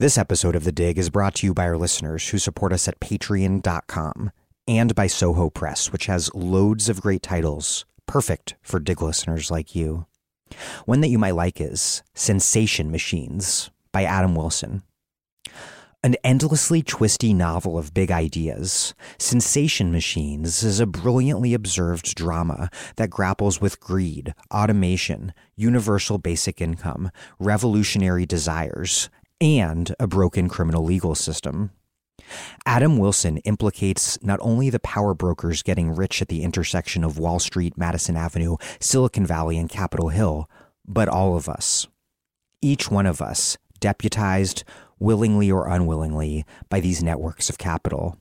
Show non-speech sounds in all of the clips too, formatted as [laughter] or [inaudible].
This episode of The Dig is brought to you by our listeners who support us at patreon.com and by Soho Press, which has loads of great titles, perfect for Dig listeners like you. One that you might like is Sensation Machines by Adam Wilson. An endlessly twisty novel of big ideas, Sensation Machines is a brilliantly observed drama that grapples with greed, automation, universal basic income, revolutionary desires, and a broken criminal legal system. Adam Wilson implicates not only the power brokers getting rich at the intersection of Wall Street, Madison Avenue, Silicon Valley, and Capitol Hill, but all of us. Each one of us, deputized, willingly or unwillingly, by these networks of capital.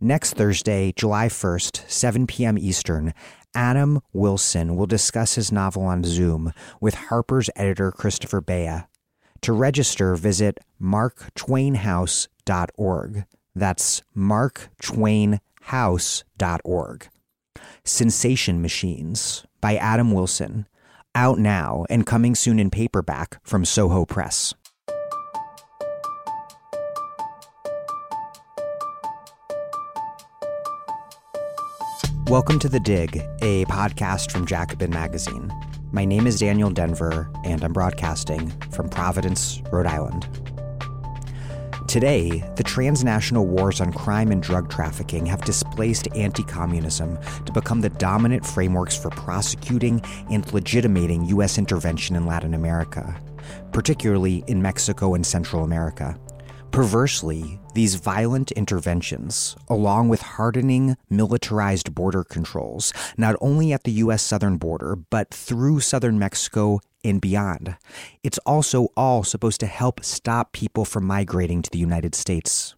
Next Thursday, July 1st, 7 p.m. Eastern, Adam Wilson will discuss his novel on Zoom with Harper's editor Christopher Bea to register, visit marktwainhouse.org. That's marktwainhouse.org. Sensation Machines by Adam Wilson. Out now and coming soon in paperback from Soho Press. Welcome to The Dig, a podcast from Jacobin Magazine. My name is Daniel Denvir, and I'm broadcasting from Providence, Rhode Island. Today, the transnational wars on crime and drug trafficking have displaced anti communism to become the dominant frameworks for prosecuting and legitimating U.S. intervention in Latin America, particularly in Mexico and Central America. Perversely, these violent interventions, along with hardening militarized border controls, not only at the U.S. southern border, but through southern Mexico and beyond, it's also all supposed to help stop people from migrating to the United States.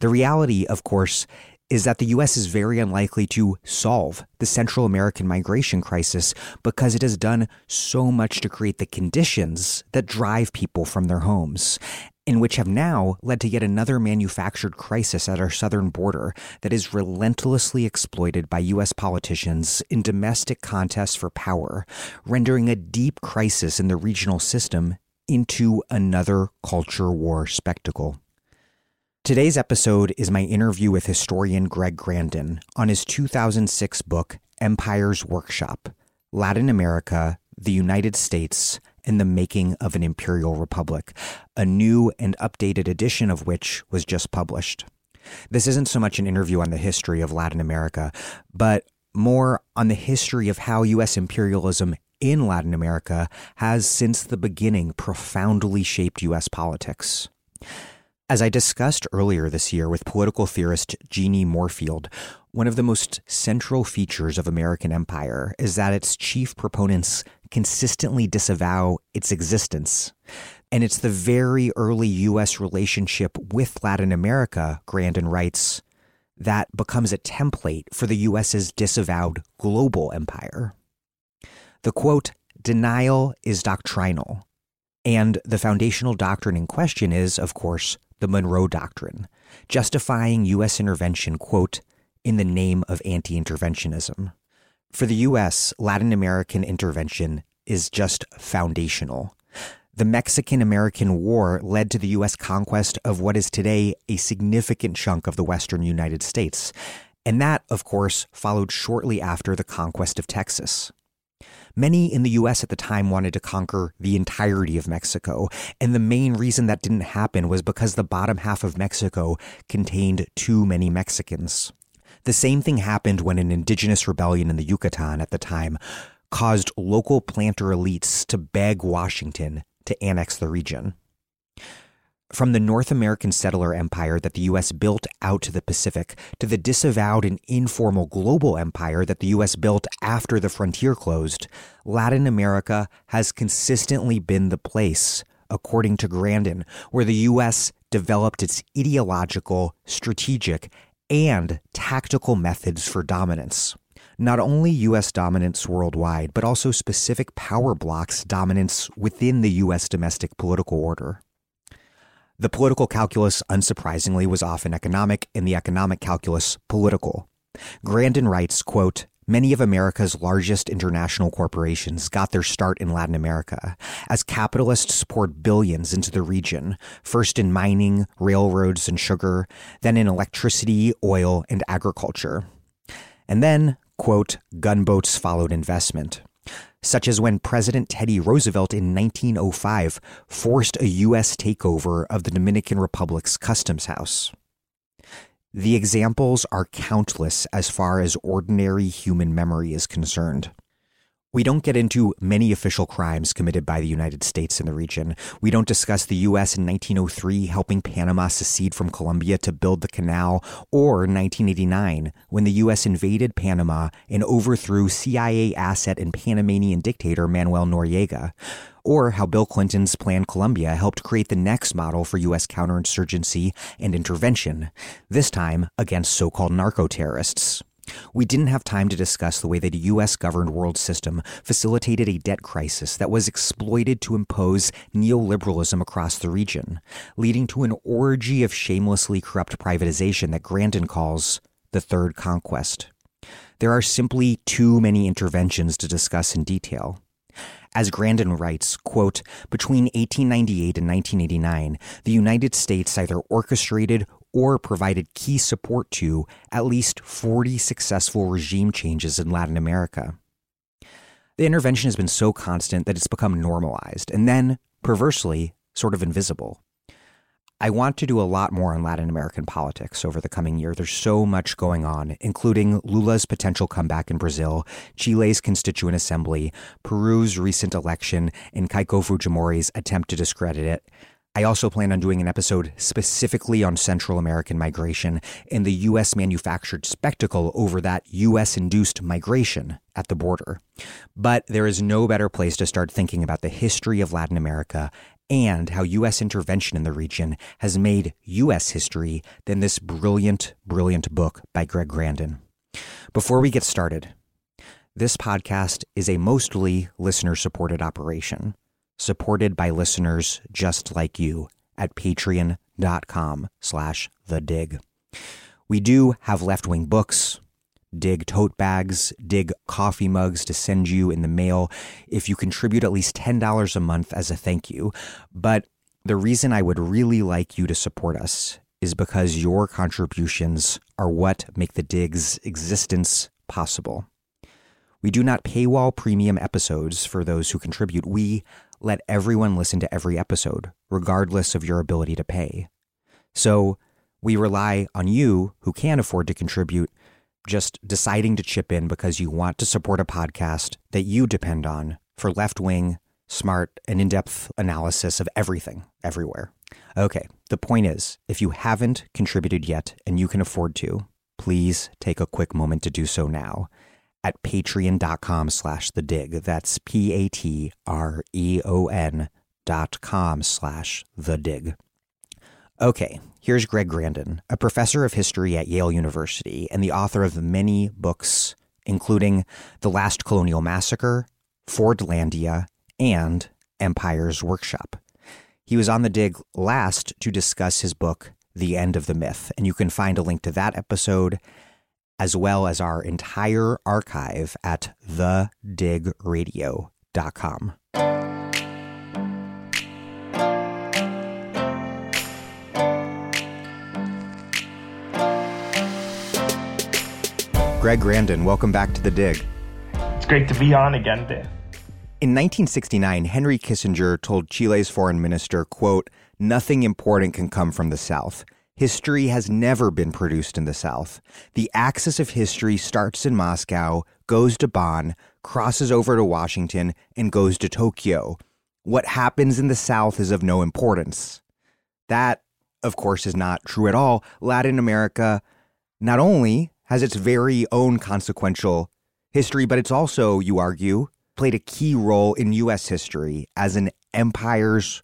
The reality, of course, is that the U.S. is very unlikely to solve the Central American migration crisis because it has done so much to create the conditions that drive people from their homes and which have now led to yet another manufactured crisis at our southern border that is relentlessly exploited by U.S. politicians in domestic contests for power, rendering a deep crisis in the regional system into another culture war spectacle. Today's episode is my interview with historian Greg Grandin on his 2006 book, Empire's Workshop Latin America, the United States, and the Making of an Imperial Republic, a new and updated edition of which was just published. This isn't so much an interview on the history of Latin America, but more on the history of how U.S. imperialism in Latin America has since the beginning profoundly shaped U.S. politics. As I discussed earlier this year with political theorist Jeannie Morefield, one of the most central features of American empire is that its chief proponents consistently disavow its existence. And it's the very early U.S. relationship with Latin America, Grandin writes, that becomes a template for the U.S.'s disavowed global empire. The quote, denial is doctrinal. And the foundational doctrine in question is, of course, the Monroe Doctrine, justifying U.S. intervention, quote, in the name of anti interventionism. For the U.S., Latin American intervention is just foundational. The Mexican American War led to the U.S. conquest of what is today a significant chunk of the western United States. And that, of course, followed shortly after the conquest of Texas. Many in the US at the time wanted to conquer the entirety of Mexico, and the main reason that didn't happen was because the bottom half of Mexico contained too many Mexicans. The same thing happened when an indigenous rebellion in the Yucatan at the time caused local planter elites to beg Washington to annex the region. From the North American settler empire that the U.S. built out to the Pacific to the disavowed and informal global empire that the U.S. built after the frontier closed, Latin America has consistently been the place, according to Grandin, where the U.S. developed its ideological, strategic, and tactical methods for dominance. Not only U.S. dominance worldwide, but also specific power blocks' dominance within the U.S. domestic political order. The political calculus, unsurprisingly, was often economic, and the economic calculus political. Grandin writes, quote, Many of America's largest international corporations got their start in Latin America as capitalists poured billions into the region, first in mining, railroads, and sugar, then in electricity, oil, and agriculture. And then, quote, gunboats followed investment such as when President Teddy Roosevelt in 1905 forced a U.S. takeover of the Dominican Republic's customs house. The examples are countless as far as ordinary human memory is concerned. We don't get into many official crimes committed by the United States in the region. We don't discuss the U.S. in 1903 helping Panama secede from Colombia to build the canal, or 1989 when the U.S. invaded Panama and overthrew CIA asset and Panamanian dictator Manuel Noriega, or how Bill Clinton's Plan Colombia helped create the next model for U.S. counterinsurgency and intervention, this time against so called narco terrorists. We didn't have time to discuss the way that a U.S. governed world system facilitated a debt crisis that was exploited to impose neoliberalism across the region, leading to an orgy of shamelessly corrupt privatization that Grandin calls the Third Conquest. There are simply too many interventions to discuss in detail. As Grandin writes, quote, between 1898 and 1989, the United States either orchestrated or provided key support to at least 40 successful regime changes in Latin America. The intervention has been so constant that it's become normalized and then, perversely, sort of invisible. I want to do a lot more on Latin American politics over the coming year. There's so much going on, including Lula's potential comeback in Brazil, Chile's Constituent Assembly, Peru's recent election, and Keiko Fujimori's attempt to discredit it. I also plan on doing an episode specifically on Central American migration and the U.S. manufactured spectacle over that U.S. induced migration at the border. But there is no better place to start thinking about the history of Latin America and how U.S. intervention in the region has made U.S. history than this brilliant, brilliant book by Greg Grandin. Before we get started, this podcast is a mostly listener supported operation supported by listeners just like you at patreon.com slash the dig. We do have left wing books, dig tote bags, dig coffee mugs to send you in the mail if you contribute at least $10 a month as a thank you. But the reason I would really like you to support us is because your contributions are what make the dig's existence possible. We do not paywall premium episodes for those who contribute. We let everyone listen to every episode, regardless of your ability to pay. So we rely on you who can afford to contribute, just deciding to chip in because you want to support a podcast that you depend on for left wing, smart, and in depth analysis of everything, everywhere. Okay, the point is if you haven't contributed yet and you can afford to, please take a quick moment to do so now at patreon.com slash the dig. That's P A T R E O N dot com slash the dig. Okay, here's Greg Grandin, a professor of history at Yale University and the author of many books, including The Last Colonial Massacre, Fordlandia, and Empire's Workshop. He was on the dig last to discuss his book, The End of the Myth, and you can find a link to that episode as well as our entire archive at thedigradio.com. Greg Grandin, welcome back to The Dig. It's great to be on again, Dave. In 1969, Henry Kissinger told Chile's foreign minister, quote, nothing important can come from the South. History has never been produced in the South. The axis of history starts in Moscow, goes to Bonn, crosses over to Washington, and goes to Tokyo. What happens in the South is of no importance. That, of course, is not true at all. Latin America not only has its very own consequential history, but it's also, you argue, played a key role in U.S. history as an empire's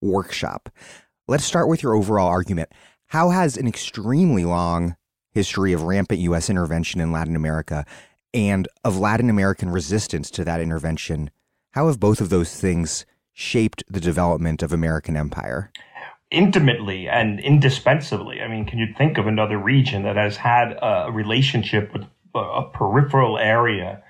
workshop. Let's start with your overall argument. How has an extremely long history of rampant U.S. intervention in Latin America and of Latin American resistance to that intervention, how have both of those things shaped the development of American empire? Intimately and indispensably. I mean, can you think of another region that has had a relationship with a, peripheral area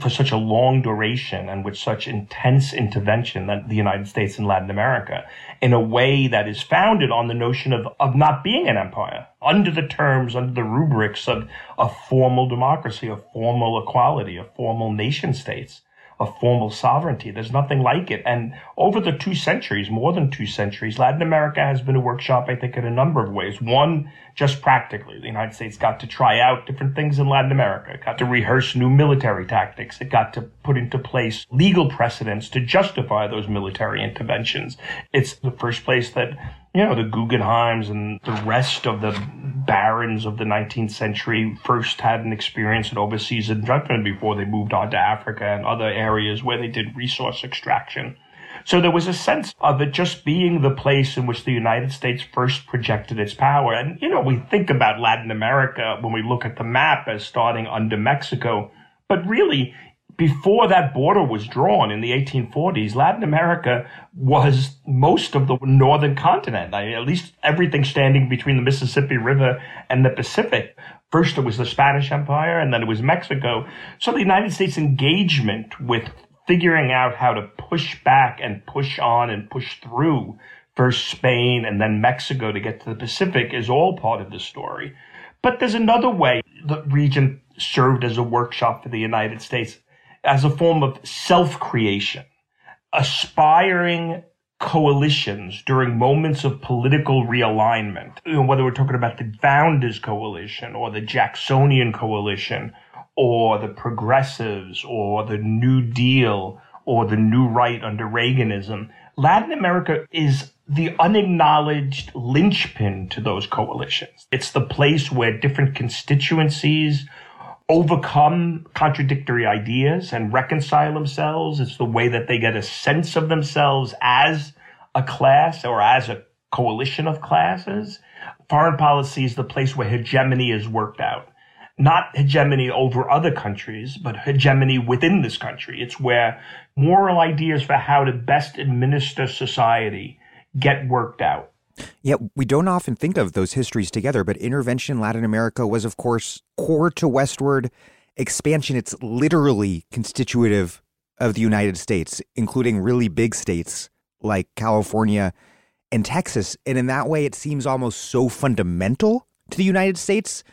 for such a long duration and with such intense intervention that the United States and Latin America in a way that is founded on the notion of, of not being an empire under the terms, under the rubrics of a formal democracy, a formal equality, a formal nation states a formal sovereignty. There's nothing like it. And over the two centuries, more than two centuries, Latin America has been a workshop, I think, in a number of ways. One, just practically, the United States got to try out different things in Latin America, it got to rehearse new military tactics. It got to put into place legal precedents to justify those military interventions. It's the first place that you know, the Guggenheims and the rest of the barons of the 19th century first had an experience in overseas injunction before they moved on to Africa and other areas where they did resource extraction. So there was a sense of it just being the place in which the United States first projected its power. And, you know, we think about Latin America when we look at the map as starting under Mexico. But really, before that border was drawn in the 1840s, Latin America was most of the northern continent, I mean, at least everything standing between the Mississippi River and the Pacific. First, it was the Spanish Empire, and then it was Mexico. So the United States engagement with figuring out how to push back and push on and push through first Spain and then Mexico to get to the Pacific is all part of the story. But there's another way the region served as a workshop for the United States as a form of self creation, aspiring coalitions during moments of political realignment, whether we're talking about the Founders Coalition or the Jacksonian Coalition or the Progressives or the New Deal or the New Right under Reaganism, Latin America is the unacknowledged linchpin to those coalitions. It's the place where different constituencies overcome contradictory ideas and reconcile themselves. It's the way that they get a sense of themselves as a class or as a coalition of classes. Foreign policy is the place where hegemony is worked out. Not hegemony over other countries, but hegemony within this country. It's where moral ideas for how to best administer society get worked out. Yet we don't often think of those histories together, but intervention in Latin America was, of course, core to westward expansion. It's literally constitutive of the United States, including really big states like California and Texas. And in that way, it seems almost so fundamental to the United States.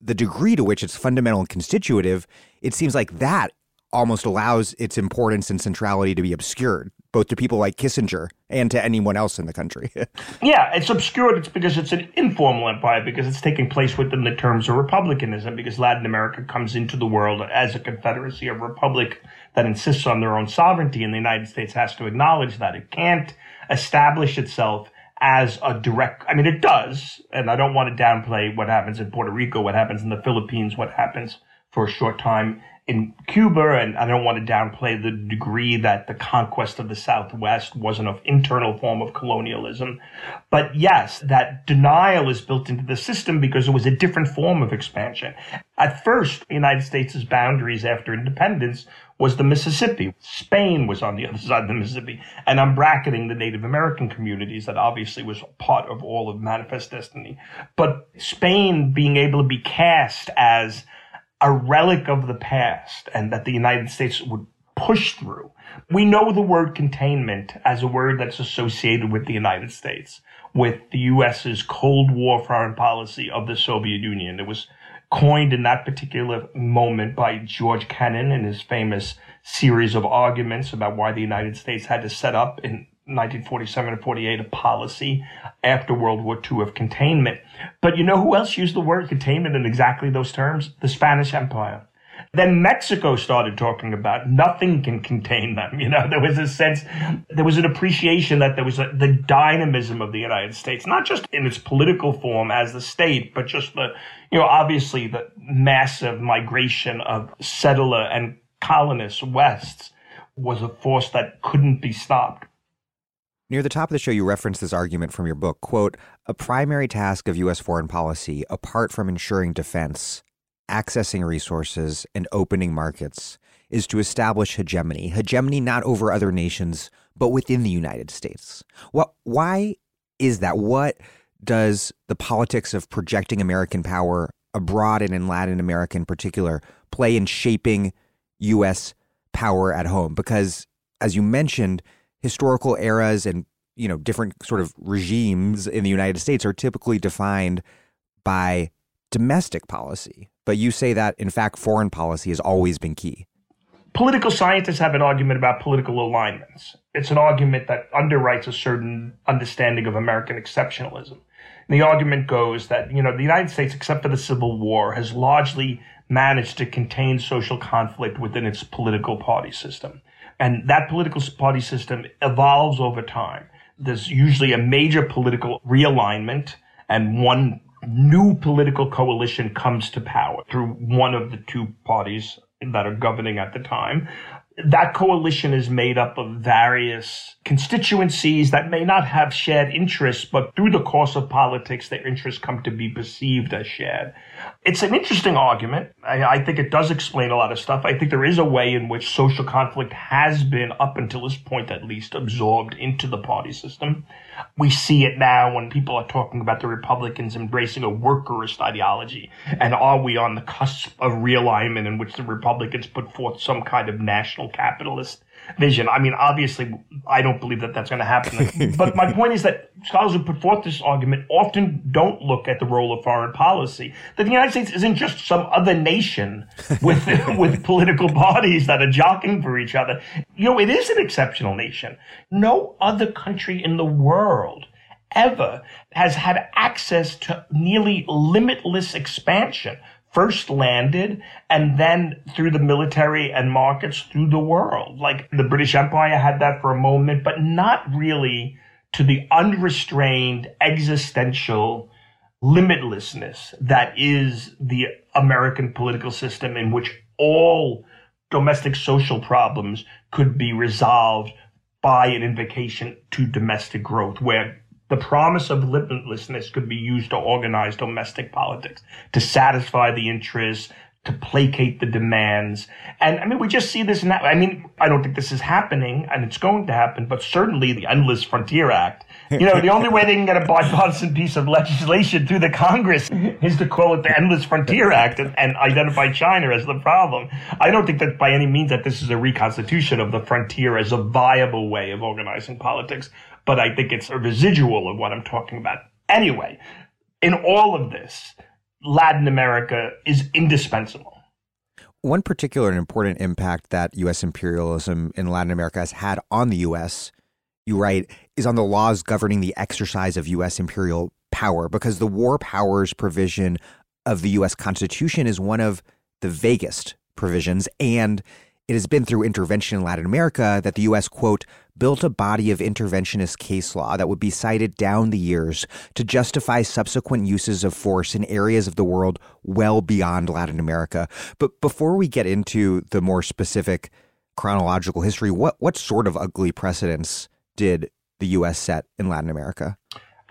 The degree to which it's fundamental and constitutive, it seems like that almost allows its importance and centrality to be obscured both to people like Kissinger and to anyone else in the country. [laughs] yeah, it's obscured. It's because it's an informal empire, because it's taking place within the terms of republicanism, because Latin America comes into the world as a confederacy, of republic that insists on their own sovereignty, and the United States has to acknowledge that. It can't establish itself as a direct, I mean, it does, and I don't want to downplay what happens in Puerto Rico, what happens in the Philippines, what happens for a short time in Cuba, and I don't want to downplay the degree that the conquest of the Southwest wasn't an internal form of colonialism. But yes, that denial is built into the system because it was a different form of expansion. At first, the United States' boundaries after independence was the Mississippi. Spain was on the other side of the Mississippi. And I'm bracketing the Native American communities that obviously was part of all of Manifest Destiny. But Spain being able to be cast as a relic of the past and that the United States would push through. We know the word containment as a word that's associated with the United States, with the US's Cold War foreign policy of the Soviet Union. It was coined in that particular moment by George Kennan in his famous series of arguments about why the United States had to set up in 1947 and 48 a policy after World War II of containment. But you know who else used the word containment in exactly those terms? The Spanish Empire. Then Mexico started talking about nothing can contain them. You know, there was a sense, there was an appreciation that there was a, the dynamism of the United States, not just in its political form as the state, but just the, you know, obviously the massive migration of settler and colonists west was a force that couldn't be stopped. Near the top of the show, you reference this argument from your book quote, a primary task of U.S. foreign policy, apart from ensuring defense, accessing resources, and opening markets, is to establish hegemony. Hegemony not over other nations, but within the United States. What, why is that? What does the politics of projecting American power abroad and in Latin America in particular play in shaping U.S. power at home? Because, as you mentioned, historical eras and you know different sort of regimes in the United States are typically defined by domestic policy. But you say that in fact foreign policy has always been key. Political scientists have an argument about political alignments. It's an argument that underwrites a certain understanding of American exceptionalism. And the argument goes that, you know, the United States, except for the Civil War, has largely managed to contain social conflict within its political party system. And that political party system evolves over time. There's usually a major political realignment and one new political coalition comes to power through one of the two parties that are governing at the time that coalition is made up of various constituencies that may not have shared interests, but through the course of politics, their interests come to be perceived as shared. It's an interesting argument. I, I, think it does explain a lot of stuff. I think there is a way in which social conflict has been, up until this point at least, absorbed into the party system. We see it now when people are talking about the Republicans embracing a workerist ideology. And are we on the cusp of realignment in which the Republicans put forth some kind of national capitalist vision. I mean, obviously, I don't believe that that's going to happen. but my point is that scholars who put forth this argument often don't look at the role of foreign policy. That the United States isn't just some other nation with [laughs] with political parties that are jockeying for each other. You know, it is an exceptional nation. No other country in the world ever has had access to nearly limitless expansion first landed and then through the military and markets through the world. Like the British Empire had that for a moment, but not really to the unrestrained existential limitlessness that is the American political system in which all domestic social problems could be resolved by an invocation to domestic growth, where the promise of limitlessness could be used to organize domestic politics, to satisfy the interests, to placate the demands. And I mean, we just see this now. I mean, I don't think this is happening and it's going to happen, but certainly the Endless Frontier Act. You know, the only way they can get a bipartisan piece of legislation through the Congress is to call it the Endless Frontier Act and, and identify China as the problem. I don't think that by any means that this is a reconstitution of the frontier as a viable way of organizing politics but I think it's a residual of what I'm talking about. Anyway, in all of this, Latin America is indispensable. One particular and important impact that U.S. imperialism in Latin America has had on the U.S., you write, is on the laws governing the exercise of U.S. imperial power, because the war powers provision of the U.S. Constitution is one of the vaguest provisions, and it has been through intervention in Latin America that the U.S., quote, built a body of interventionist case law that would be cited down the years to justify subsequent uses of force in areas of the world well beyond Latin America. But before we get into the more specific chronological history, what, what sort of ugly precedents did the U.S. set in Latin America?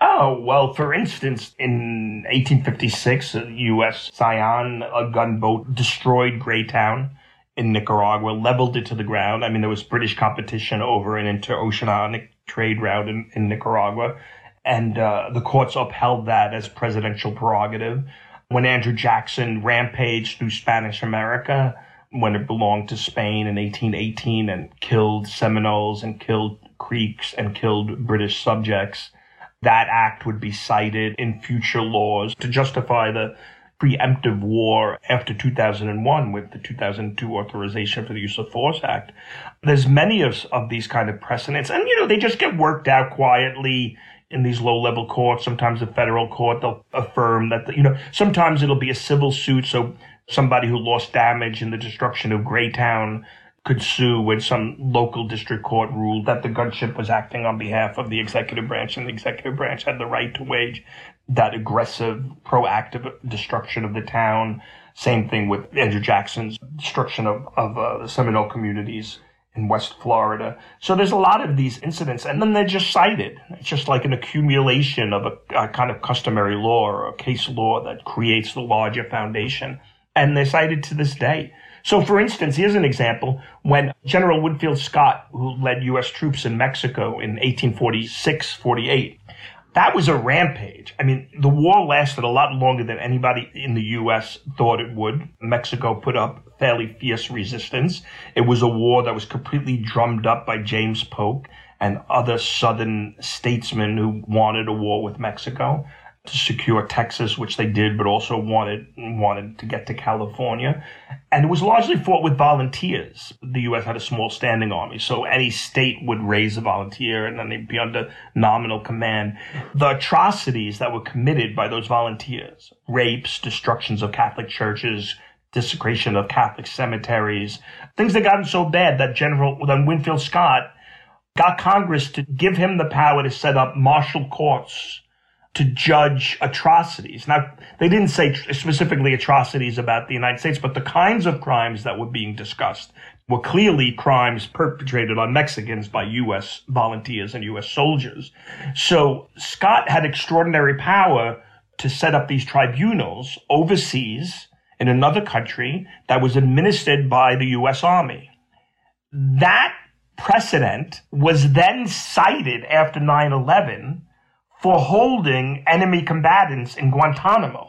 Oh, well, for instance, in 1856, a uh, U.S. Cyane, a gunboat, destroyed Greytown in Nicaragua, leveled it to the ground. I mean, there was British competition over an interoceanic trade route in, in Nicaragua, and uh, the courts upheld that as presidential prerogative. When Andrew Jackson rampaged through Spanish America, when it belonged to Spain in 1818 and killed Seminoles and killed Creeks and killed British subjects, that act would be cited in future laws to justify the preemptive war after 2001 with the 2002 Authorization for the Use of Force Act. There's many of, of these kind of precedents, and you know they just get worked out quietly in these low level courts. Sometimes the federal court they'll affirm that the, you know sometimes it'll be a civil suit, so somebody who lost damage in the destruction of Greytown could sue when some local district court ruled that the gunship was acting on behalf of the executive branch and the executive branch had the right to wage that aggressive, proactive destruction of the town. Same thing with Andrew Jackson's destruction of, of uh, the Seminole communities in West Florida. So there's a lot of these incidents, and then they're just cited. It's just like an accumulation of a, a kind of customary law or case law that creates the larger foundation. And they're cited to this day. So, for instance, here's an example. When General Winfield Scott, who led U.S. troops in Mexico in 1846 48, that was a rampage. I mean, the war lasted a lot longer than anybody in the U.S. thought it would. Mexico put up fairly fierce resistance. It was a war that was completely drummed up by James Polk and other Southern statesmen who wanted a war with Mexico to secure Texas, which they did, but also wanted wanted to get to California. And it was largely fought with volunteers. The U.S. had a small standing army, so any state would raise a volunteer, and then they'd be under nominal command. The atrocities that were committed by those volunteers, rapes, destructions of Catholic churches, desecration of Catholic cemeteries, things that gotten so bad that General then Winfield Scott got Congress to give him the power to set up martial courts to judge atrocities. Now, they didn't say specifically atrocities about the United States, but the kinds of crimes that were being discussed were clearly crimes perpetrated on Mexicans by U.S. volunteers and U.S. soldiers. So Scott had extraordinary power to set up these tribunals overseas in another country that was administered by the U.S. Army. That precedent was then cited after 9 11 for holding enemy combatants in Guantanamo.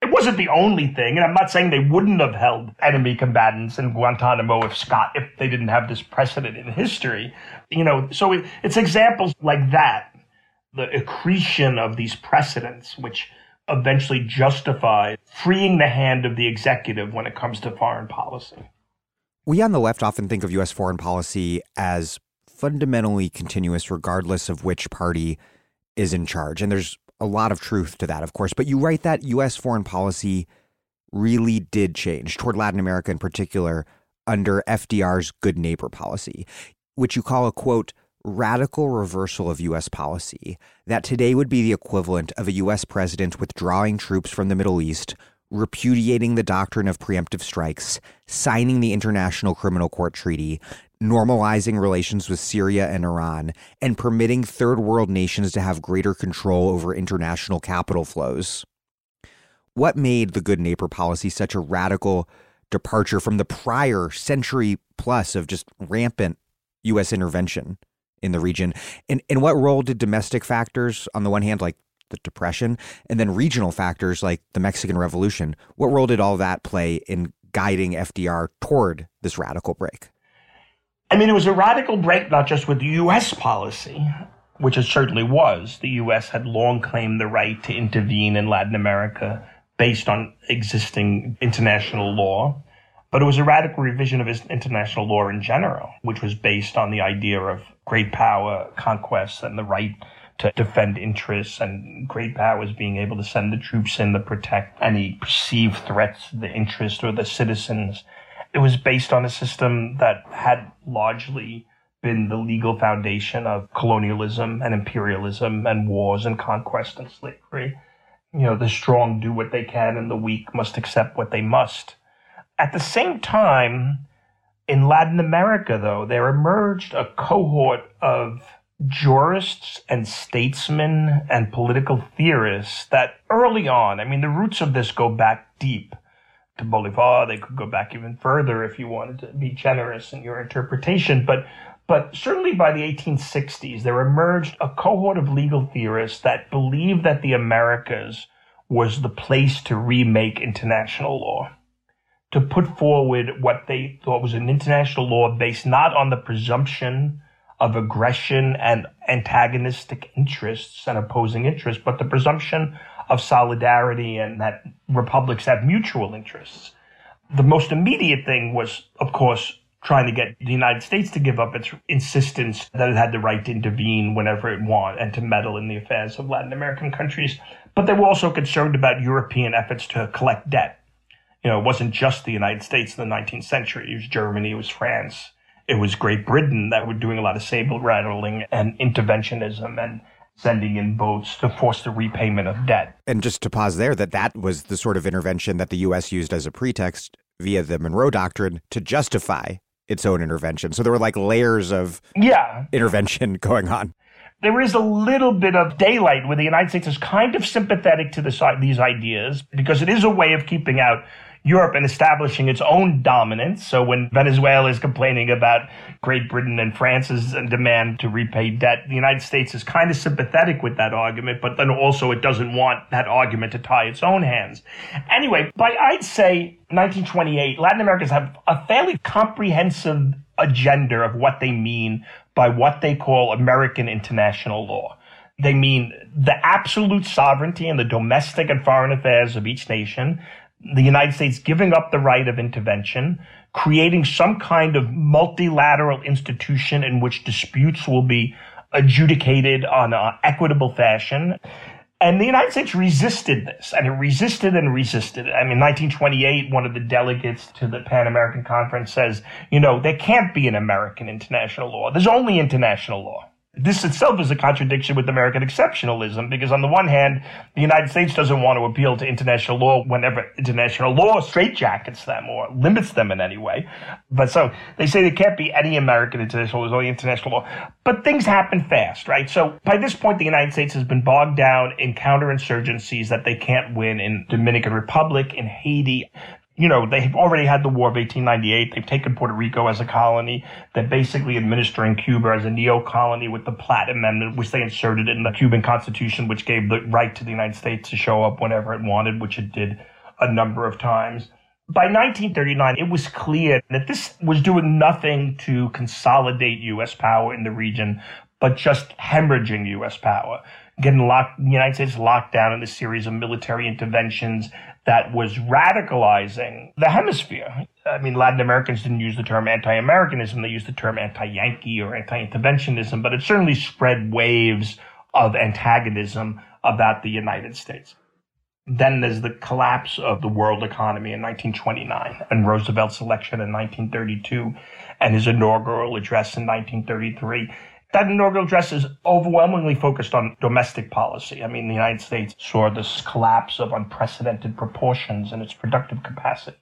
It wasn't the only thing, and I'm not saying they wouldn't have held enemy combatants in Guantanamo if Scott, if they didn't have this precedent in history. You know, so it, it's examples like that, the accretion of these precedents, which eventually justify freeing the hand of the executive when it comes to foreign policy. We on the left often think of U.S. foreign policy as fundamentally continuous, regardless of which party is in charge. And there's a lot of truth to that, of course. But you write that U.S. foreign policy really did change toward Latin America in particular under FDR's good neighbor policy, which you call a quote, radical reversal of U.S. policy that today would be the equivalent of a U.S. president withdrawing troops from the Middle East, repudiating the doctrine of preemptive strikes, signing the International Criminal Court Treaty, normalizing relations with Syria and Iran, and permitting third world nations to have greater control over international capital flows. What made the good neighbor policy such a radical departure from the prior century plus of just rampant U.S. intervention in the region? And, and what role did domestic factors, on the one hand, like the Depression, and then regional factors like the Mexican Revolution, what role did all that play in guiding FDR toward this radical break? I mean, it was a radical break, not just with U.S. policy, which it certainly was. The U.S. had long claimed the right to intervene in Latin America based on existing international law. But it was a radical revision of international law in general, which was based on the idea of great power, conquest, and the right to defend interests and great powers being able to send the troops in to protect any perceived threats to the interest or the citizens it was based on a system that had largely been the legal foundation of colonialism and imperialism and wars and conquest and slavery. You know, the strong do what they can and the weak must accept what they must. At the same time, in Latin America, though, there emerged a cohort of jurists and statesmen and political theorists that early on, I mean, the roots of this go back deep to Bolivar. They could go back even further if you wanted to be generous in your interpretation. But but certainly by the 1860s, there emerged a cohort of legal theorists that believed that the Americas was the place to remake international law, to put forward what they thought was an international law based not on the presumption of aggression and antagonistic interests and opposing interests, but the presumption of solidarity and that republics have mutual interests. The most immediate thing was, of course, trying to get the United States to give up its insistence that it had the right to intervene whenever it wanted and to meddle in the affairs of Latin American countries. But they were also concerned about European efforts to collect debt. You know, it wasn't just the United States in the 19th century. It was Germany, it was France, it was Great Britain that were doing a lot of saber rattling and interventionism and sending in boats to force the repayment of debt. And just to pause there, that that was the sort of intervention that the U.S. used as a pretext via the Monroe Doctrine to justify its own intervention. So there were like layers of yeah. intervention [laughs] going on. There is a little bit of daylight where the United States is kind of sympathetic to this, these ideas because it is a way of keeping out Europe and establishing its own dominance. So when Venezuela is complaining about Great Britain and France's demand to repay debt, the United States is kind of sympathetic with that argument, but then also it doesn't want that argument to tie its own hands. Anyway, by I'd say 1928, Latin Americans have a fairly comprehensive agenda of what they mean by what they call American international law. They mean the absolute sovereignty in the domestic and foreign affairs of each nation, the United States giving up the right of intervention, creating some kind of multilateral institution in which disputes will be adjudicated on an equitable fashion. And the United States resisted this, and it resisted and resisted. I mean, 1928, one of the delegates to the Pan American Conference says, you know, there can't be an American international law. There's only international law. This itself is a contradiction with American exceptionalism because on the one hand, the United States doesn't want to appeal to international law whenever international law straitjackets them or limits them in any way. But so they say there can't be any American international law, there's only international law. But things happen fast, right? So by this point, the United States has been bogged down in counterinsurgencies that they can't win in Dominican Republic, in Haiti you know, they've already had the War of 1898. They've taken Puerto Rico as a colony. They're basically administering Cuba as a neo colony with the Platt Amendment, which they inserted in the Cuban Constitution, which gave the right to the United States to show up whenever it wanted, which it did a number of times. By 1939, it was clear that this was doing nothing to consolidate U.S. power in the region, but just hemorrhaging U.S. power getting locked, the United States locked down in a series of military interventions that was radicalizing the hemisphere. I mean, Latin Americans didn't use the term anti-Americanism; they used the term anti-Yankee or anti-interventionism. But it certainly spread waves of antagonism about the United States. Then there's the collapse of the world economy in 1929 and Roosevelt's election in 1932 and his inaugural address in 1933 that inaugural address is overwhelmingly focused on domestic policy. I mean, the United States saw this collapse of unprecedented proportions in its productive capacity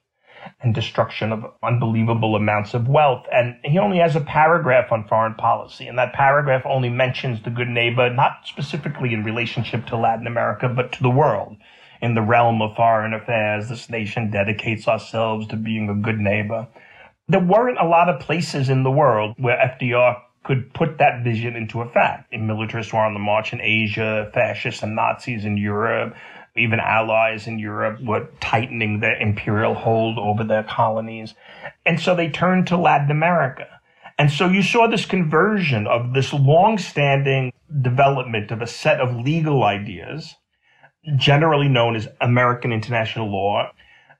and destruction of unbelievable amounts of wealth. And he only has a paragraph on foreign policy, and that paragraph only mentions the good neighbor, not specifically in relationship to Latin America, but to the world. In the realm of foreign affairs, this nation dedicates ourselves to being a good neighbor. There weren't a lot of places in the world where FDR could put that vision into effect. And militarists were on the march in Asia, fascists and Nazis in Europe, even allies in Europe were tightening their imperial hold over their colonies. And so they turned to Latin America. And so you saw this conversion of this long-standing development of a set of legal ideas, generally known as American international law,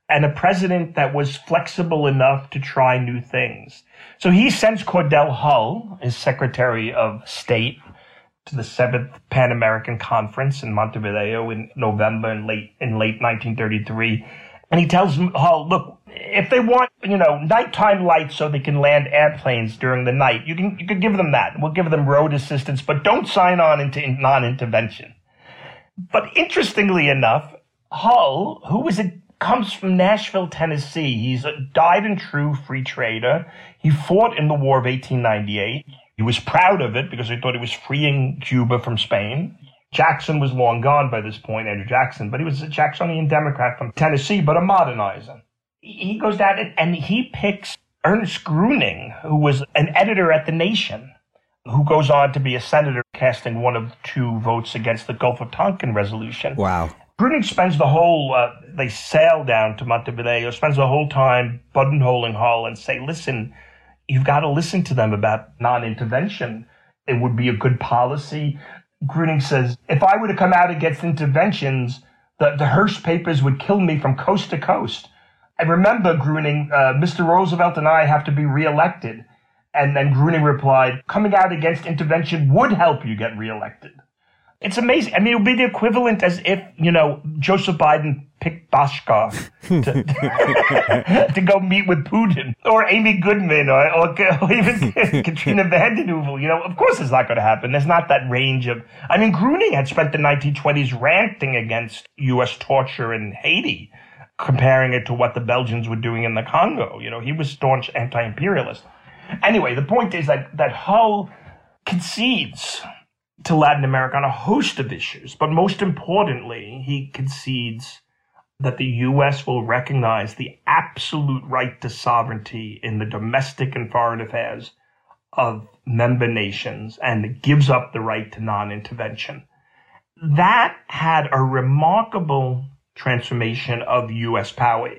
and a president that was flexible enough to try new things. So he sends Cordell Hull, his Secretary of State, to the seventh Pan American Conference in Montevideo in November in late in late 1933, and he tells Hull, "Look, if they want, you know, nighttime lights so they can land airplanes during the night, you can you can give them that. We'll give them road assistance, but don't sign on into non-intervention." But interestingly enough, Hull, who was a comes from Nashville, Tennessee. He's a died and true free trader. He fought in the War of 1898. He was proud of it because he thought he was freeing Cuba from Spain. Jackson was long gone by this point, Andrew Jackson, but he was a Jacksonian Democrat from Tennessee, but a modernizer. He goes down and he picks Ernest Gruening, who was an editor at The Nation, who goes on to be a senator, casting one of two votes against the Gulf of Tonkin resolution. Wow. Gruening spends the whole, uh, they sail down to Montevideo, spends the whole time buttonholing Hull and say, listen, you've got to listen to them about non-intervention. It would be a good policy. Gruening says, if I were to come out against interventions, the, the Hearst papers would kill me from coast to coast. I remember Gruening, uh, Mr. Roosevelt and I have to be reelected. And then Gruening replied, coming out against intervention would help you get reelected. It's amazing. I mean, it would be the equivalent as if, you know, Joseph Biden picked Boshkov to, [laughs] to go meet with Putin or Amy Goodman or, or, even [laughs] Katrina vanden Heuvel. You know, of course it's not going to happen. There's not that range of, I mean, Gruening had spent the 1920s ranting against U.S. torture in Haiti, comparing it to what the Belgians were doing in the Congo. You know, he was staunch anti-imperialist. Anyway, the point is that, that Hull concedes to Latin America on a host of issues, but most importantly, he concedes that the U.S. will recognize the absolute right to sovereignty in the domestic and foreign affairs of member nations and gives up the right to non intervention. That had a remarkable transformation of U.S. power.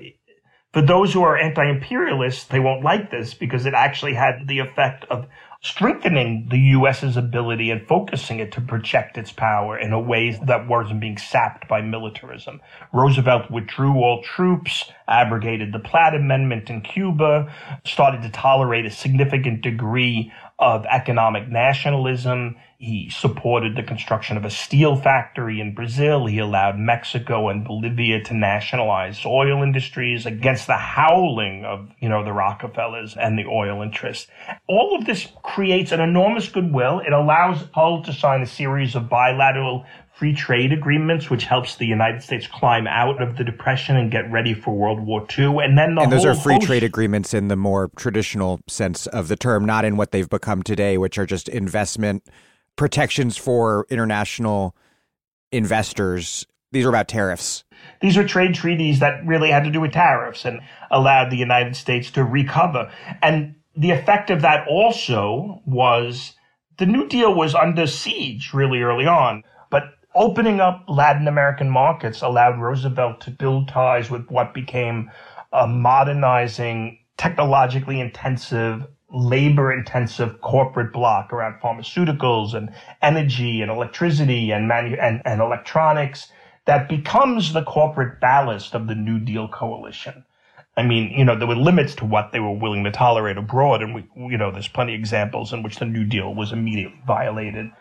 For those who are anti imperialists, they won't like this because it actually had the effect of strengthening the U.S.'s ability and focusing it to project its power in a way that wasn't being sapped by militarism. Roosevelt withdrew all troops, abrogated the Platt Amendment in Cuba, started to tolerate a significant degree of economic nationalism. He supported the construction of a steel factory in Brazil. He allowed Mexico and Bolivia to nationalize oil industries against the howling of, you know, the Rockefellers and the oil interests. All of this creates an enormous goodwill. It allows Hull to sign a series of bilateral free trade agreements, which helps the United States climb out of the Depression and get ready for World War II. And then the and those are free host- trade agreements in the more traditional sense of the term, not in what they've become today, which are just investment protections for international investors. These are about tariffs. These are trade treaties that really had to do with tariffs and allowed the United States to recover. And the effect of that also was the New Deal was under siege really early on. But opening up Latin American markets allowed Roosevelt to build ties with what became a modernizing, technologically intensive, labor intensive corporate bloc around pharmaceuticals and energy and electricity and, manu- and, and electronics that becomes the corporate ballast of the New Deal coalition. I mean, you know, there were limits to what they were willing to tolerate abroad. And we, you know, there's plenty of examples in which the New Deal was immediately violated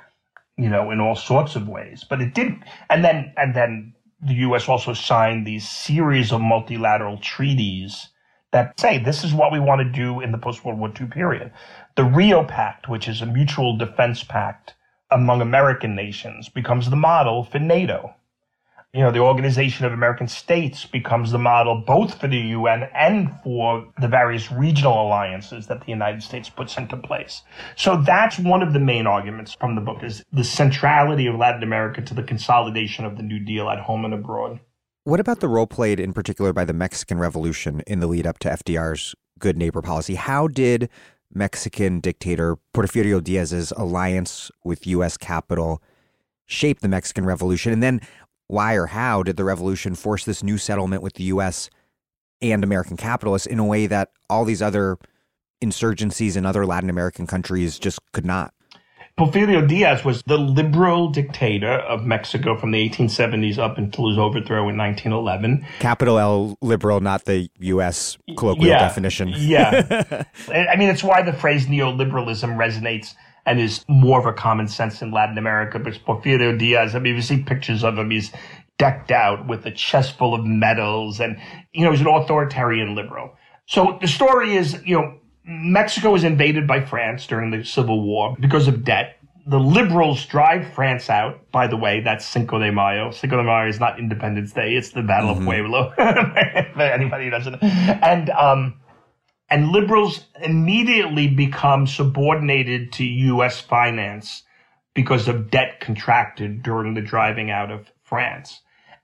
you know, in all sorts of ways. But it did, and then and then the U.S. also signed these series of multilateral treaties that say this is what we want to do in the post World War II period. The Rio Pact, which is a mutual defense pact among American nations, becomes the model for NATO you know, the Organization of American States becomes the model both for the UN and for the various regional alliances that the United States puts into place. So that's one of the main arguments from the book is the centrality of Latin America to the consolidation of the New Deal at home and abroad. What about the role played in particular by the Mexican Revolution in the lead up to FDR's good neighbor policy? How did Mexican dictator Porfirio Diaz's alliance with US capital shape the Mexican Revolution? And then why or how did the revolution force this new settlement with the U.S. and American capitalists in a way that all these other insurgencies in other Latin American countries just could not? Porfirio Diaz was the liberal dictator of Mexico from the 1870s up until his overthrow in 1911. Capital L liberal, not the U.S. colloquial yeah, definition. yeah. [laughs] I mean, it's why the phrase neoliberalism resonates and is more of a common sense in Latin America. But Porfirio Diaz, I mean, if you see pictures of him, he's decked out with a chest full of medals and, you know, he's an authoritarian liberal. So the story is, you know, Mexico was invaded by France during the Civil War because of debt. The liberals drive France out. By the way, that's Cinco de Mayo. Cinco de Mayo is not Independence Day. It's the Battle mm-hmm. of Puebla. [laughs] anybody who doesn't know. And, um, and liberals immediately become subordinated to U.S. finance because of debt contracted during the driving out of France.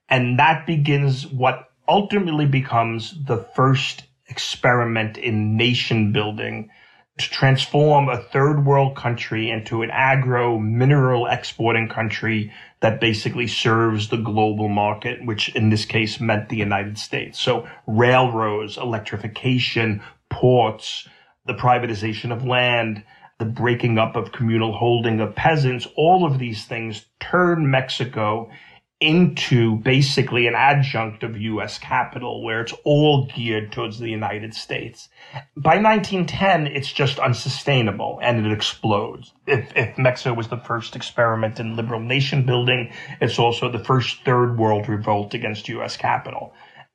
And that begins what ultimately becomes the first experiment in nation building to transform a third world country into an agro mineral exporting country that basically serves the global market, which in this case meant the United States. So railroads, electrification, ports, the privatization of land, the breaking up of communal holding of peasants, all of these things turn Mexico into basically an adjunct of U.S. capital where it's all geared towards the United States. By 1910, it's just unsustainable and it explodes. If, if Mexico was the first experiment in liberal nation building, it's also the first third world revolt against U.S. capital.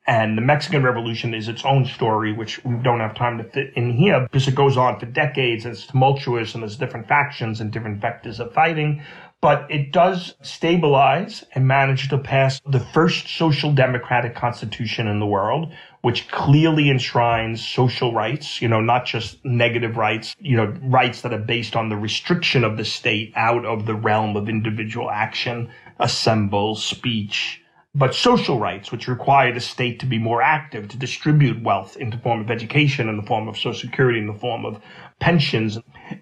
And the Mexican Revolution is its own story, which we don't have time to fit in here because it goes on for decades and it's tumultuous and there's different factions and different vectors of fighting. But it does stabilize and manage to pass the first social democratic constitution in the world, which clearly enshrines social rights, you know, not just negative rights, you know, rights that are based on the restriction of the state out of the realm of individual action, assemble, speech, but social rights, which require the state to be more active, to distribute wealth in the form of education, in the form of social security, in the form of pensions.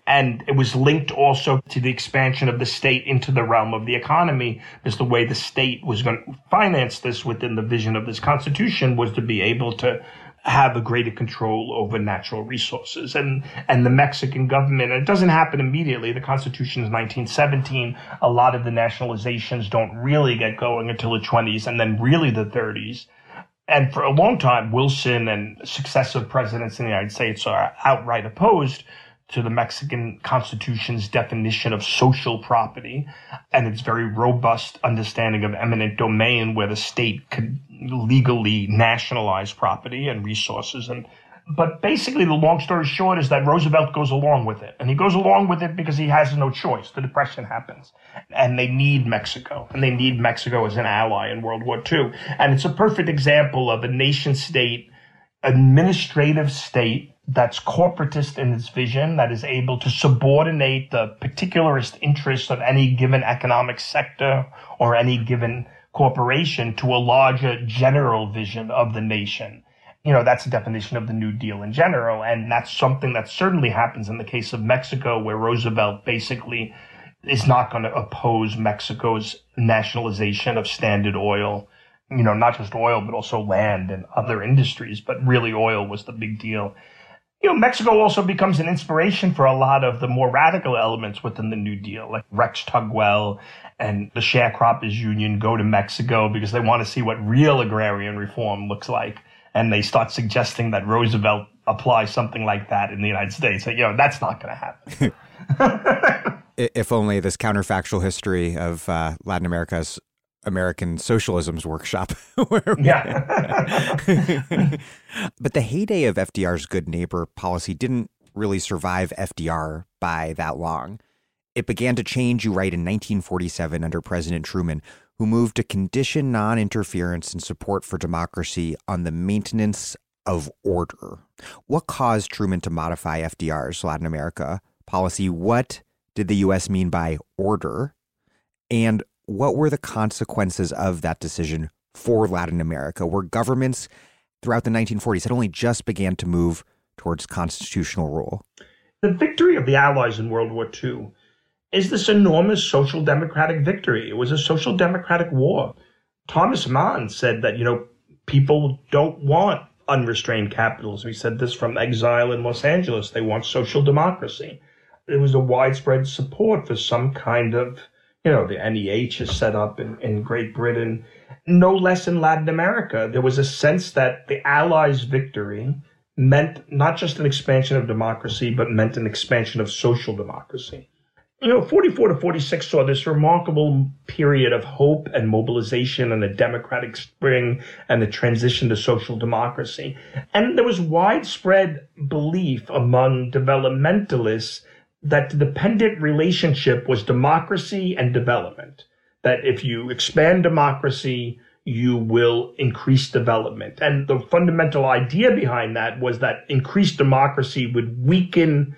And it was linked also to the expansion of the state into the realm of the economy, because the way the state was going to finance this within the vision of this constitution was to be able to have a greater control over natural resources and and the Mexican government. And it doesn't happen immediately. The constitution is 1917 a lot of the nationalizations don't really get going until the 20s and then really the 30s and for a long time Wilson and successive presidents in the United States are outright opposed to the Mexican Constitution's definition of social property and its very robust understanding of eminent domain where the state could legally nationalize property and resources and but basically the long story short is that Roosevelt goes along with it. And he goes along with it because he has no choice. The depression happens. And they need Mexico. And they need Mexico as an ally in World War II and it's a perfect example of a nation state administrative state that's corporatist in its vision, that is able to subordinate the particularist interests of any given economic sector or any given corporation to a larger general vision of the nation. You know, that's the definition of the New Deal in general. And that's something that certainly happens in the case of Mexico, where Roosevelt basically is not going to oppose Mexico's nationalization of Standard Oil. You know, not just oil, but also land and other industries, but really oil was the big deal you know, Mexico also becomes an inspiration for a lot of the more radical elements within the New Deal, like Rex Tugwell and the Sharecroppers Union go to Mexico because they want to see what real agrarian reform looks like. And they start suggesting that Roosevelt apply something like that in the United States. you know, that's not going to happen. [laughs] if only this counterfactual history of uh, Latin America's American Socialism's workshop. [laughs] yeah. [laughs] but the heyday of FDR's good neighbor policy didn't really survive FDR by that long. It began to change, you write, in 1947 under President Truman, who moved to condition non interference and support for democracy on the maintenance of order. What caused Truman to modify FDR's Latin America policy? What did the U.S. mean by order? And what were the consequences of that decision for Latin America, where governments throughout the 1940s had only just began to move towards constitutional rule? The victory of the Allies in World War II is this enormous social democratic victory. It was a social democratic war. Thomas Mann said that, you know, people don't want unrestrained capitalism. He said this from exile in Los Angeles. They want social democracy. There was a widespread support for some kind of you know, the NHS is set up in, in Great Britain, no less in Latin America. There was a sense that the Allies' victory meant not just an expansion of democracy, but meant an expansion of social democracy. You know, 44 to 46 saw this remarkable period of hope and mobilization and the democratic spring and the transition to social democracy. And there was widespread belief among developmentalists that the dependent relationship was democracy and development. That if you expand democracy, you will increase development. And the fundamental idea behind that was that increased democracy would weaken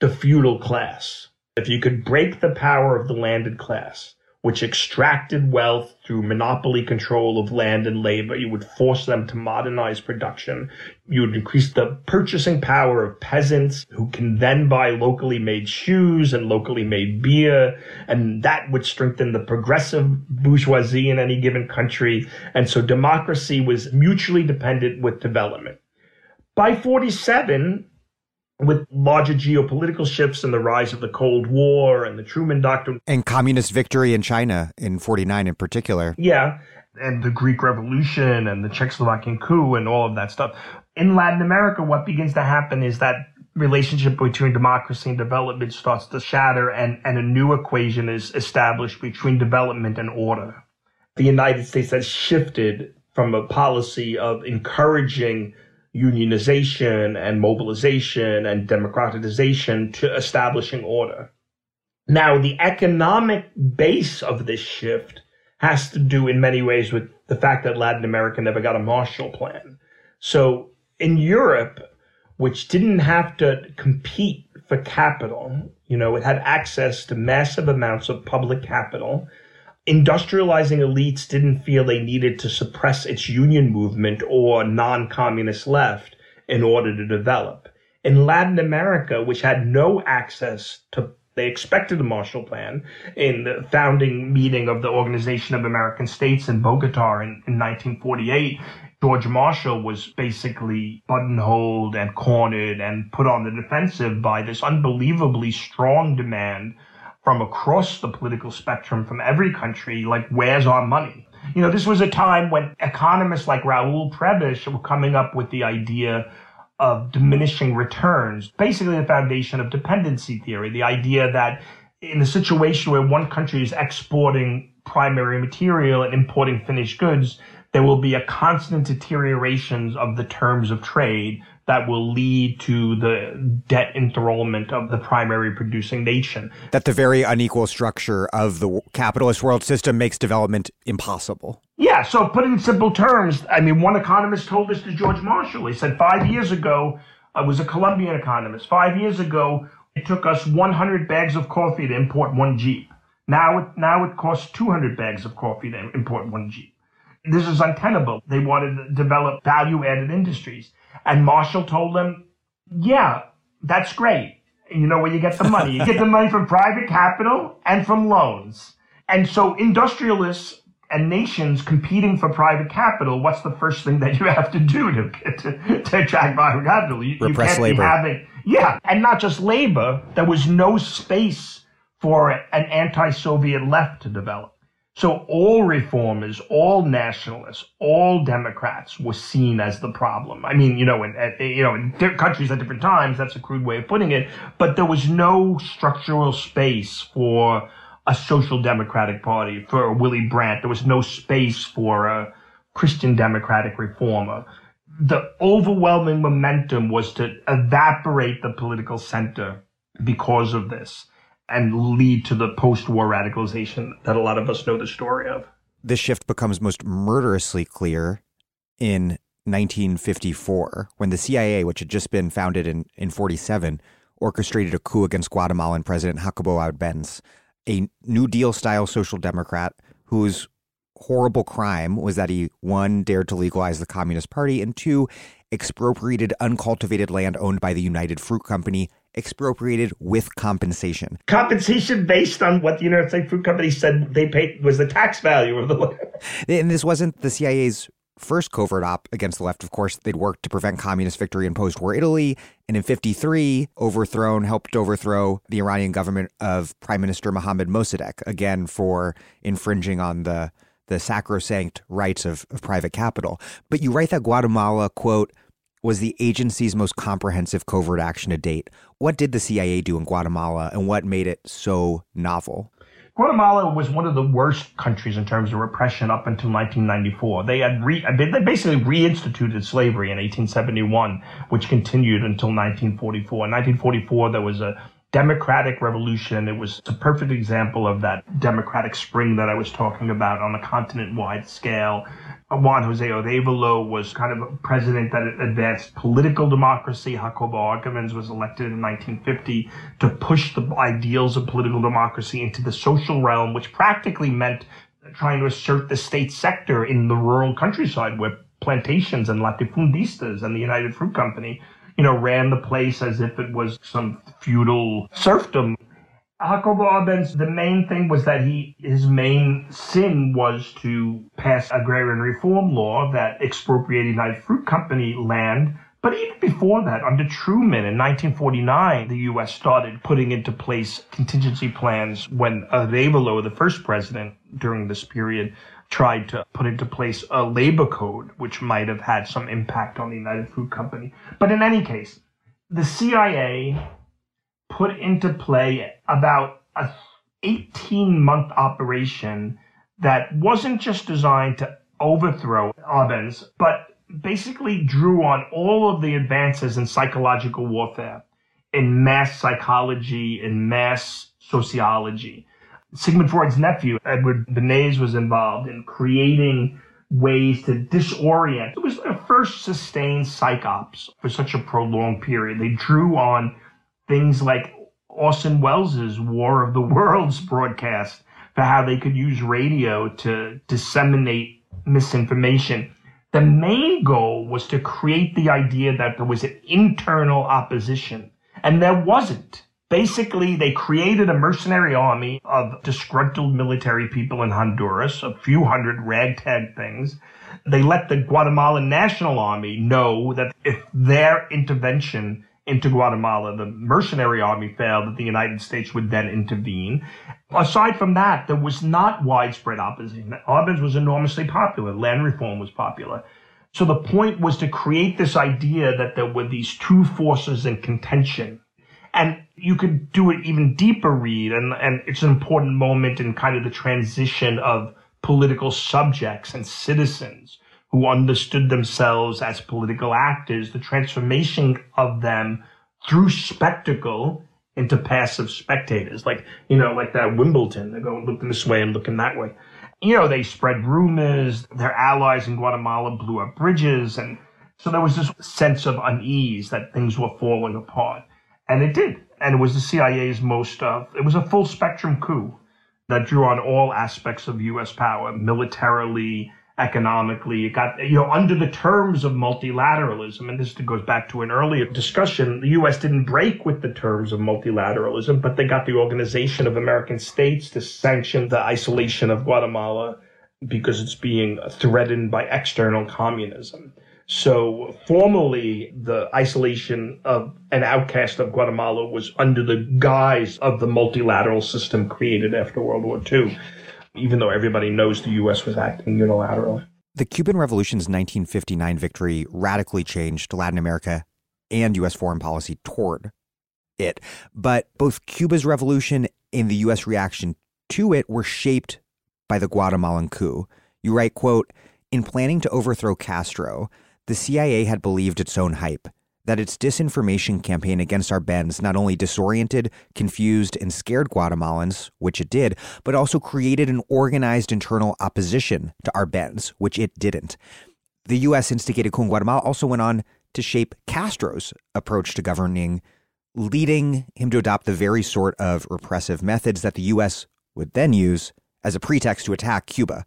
the feudal class. If you could break the power of the landed class, which extracted wealth through monopoly control of land and labor. You would force them to modernize production. You would increase the purchasing power of peasants who can then buy locally made shoes and locally made beer. And that would strengthen the progressive bourgeoisie in any given country. And so democracy was mutually dependent with development. By 47, with larger geopolitical shifts and the rise of the Cold War and the Truman Doctrine. And communist victory in China in 49 in particular. Yeah. And the Greek Revolution and the Czechoslovakian coup and all of that stuff. In Latin America, what begins to happen is that relationship between democracy and development starts to shatter and, and a new equation is established between development and order. The United States has shifted from a policy of encouraging unionization and mobilization and democratization to establishing order. Now, the economic base of this shift has to do in many ways with the fact that Latin America never got a Marshall Plan. So in Europe, which didn't have to compete for capital, you know, it had access to massive amounts of public capital industrializing elites didn't feel they needed to suppress its union movement or non-communist left in order to develop. In Latin America, which had no access to they expected a Marshall Plan in the founding meeting of the Organization of American States in Bogota in, in 1948. George Marshall was basically buttonholed and cornered and put on the defensive by this unbelievably strong demand from across the political spectrum from every country, like, where's our money? You know, this was a time when economists like Raul Prebisch were coming up with the idea of diminishing returns, basically the foundation of dependency theory, the idea that in a situation where one country is exporting primary material and importing finished goods, there will be a constant deterioration of the terms of trade that will lead to the debt enthrallment of the primary producing nation. That the very unequal structure of the capitalist world system makes development impossible. Yeah, so put in simple terms, I mean, one economist told this to George Marshall. He said five years ago, I was a Colombian economist. Five years ago, it took us 100 bags of coffee to import one Jeep. Now it, now it costs 200 bags of coffee to import one Jeep. This is untenable. They wanted to develop value added industries. And Marshall told them, yeah, that's great. And you know where you get the money. You get the money from private capital and from loans. And so industrialists and nations competing for private capital, what's the first thing that you have to do to, to, to attract private capital? You, Repress you labor. Having, yeah, and not just labor. There was no space for an anti-Soviet left to develop. So all reformers, all nationalists, all Democrats were seen as the problem. I mean, you know, in, you know, in different countries at different times, that's a crude way of putting it, but there was no structural space for a social democratic party, for Willy Brandt. There was no space for a Christian democratic reformer. The overwhelming momentum was to evaporate the political center because of this and lead to the post-war radicalization that a lot of us know the story of. This shift becomes most murderously clear in 1954 when the CIA, which had just been founded in, in 47, orchestrated a coup against Guatemalan President Jacobo Arbenz, a New Deal style social democrat whose horrible crime was that he, one, dared to legalize the Communist Party, and two, expropriated uncultivated land owned by the United Fruit Company expropriated with compensation. Compensation based on what the United States Fruit Company said they paid was the tax value of the land. And this wasn't the CIA's first covert op against the left. Of course, they'd worked to prevent communist victory in post-war Italy, and in 53, overthrown, helped overthrow the Iranian government of Prime Minister Mohammad Mossadegh, again for infringing on the the sacrosanct rights of, of private capital. But you write that Guatemala, quote, was the agency's most comprehensive covert action to date. What did the CIA do in Guatemala and what made it so novel? Guatemala was one of the worst countries in terms of repression up until 1994. They had re, they basically reinstituted slavery in 1871, which continued until 1944. In 1944, there was a democratic revolution. It was a perfect example of that democratic spring that I was talking about on a continent wide scale. Juan Jose Arevalo was kind of a president that advanced political democracy. Jacobo Arbenz was elected in 1950 to push the ideals of political democracy into the social realm, which practically meant trying to assert the state sector in the rural countryside where plantations and latifundistas and the United Fruit Company you know, ran the place as if it was some feudal serfdom. Jacobo Arbenz, the main thing was that he, his main sin was to pass agrarian reform law that expropriated United Fruit Company land. But even before that, under Truman in 1949, the U.S. started putting into place contingency plans when Arevalo, the first president during this period, tried to put into place a labor code, which might have had some impact on the United Fruit Company. But in any case, the CIA put into play about a 18 month operation that wasn't just designed to overthrow Arbenz, but basically drew on all of the advances in psychological warfare, in mass psychology, in mass sociology. Sigmund Freud's nephew, Edward Bernays, was involved in creating ways to disorient. It was the first sustained psyops for such a prolonged period. They drew on things like Orson Welles' War of the Worlds broadcast for how they could use radio to disseminate misinformation. The main goal was to create the idea that there was an internal opposition, and there wasn't. Basically, they created a mercenary army of disgruntled military people in Honduras, a few hundred ragtag things. They let the Guatemalan National Army know that if their intervention into Guatemala, the mercenary army failed, that the United States would then intervene. Aside from that, there was not widespread opposition. Arbenz was enormously popular. Land reform was popular. So the point was to create this idea that there were these two forces in contention. And you could do an even deeper read, and, and it's an important moment in kind of the transition of political subjects and citizens who understood themselves as political actors, the transformation of them through spectacle into passive spectators, like, you know, like that Wimbledon. They're going looking this way and looking that way. You know, they spread rumors. Their allies in Guatemala blew up bridges. And so there was this sense of unease that things were falling apart. And it did. And it was the CIA's most, uh, it was a full spectrum coup that drew on all aspects of U.S. power, militarily, economically. It got, you know, under the terms of multilateralism, and this goes back to an earlier discussion, the U.S. didn't break with the terms of multilateralism, but they got the Organization of American States to sanction the isolation of Guatemala because it's being threatened by external communism. So formally, the isolation of an outcast of Guatemala was under the guise of the multilateral system created after World War II even though everybody knows the U.S. was acting unilaterally. The Cuban Revolution's 1959 victory radically changed Latin America and U.S. foreign policy toward it. But both Cuba's revolution and the U.S. reaction to it were shaped by the Guatemalan coup. You write, quote, in planning to overthrow Castro, the CIA had believed its own hype that its disinformation campaign against Arbenz not only disoriented, confused, and scared Guatemalans, which it did, but also created an organized internal opposition to Arbenz, which it didn't. The U.S. instigated coup in Guatemala also went on to shape Castro's approach to governing, leading him to adopt the very sort of repressive methods that the U.S. would then use as a pretext to attack Cuba.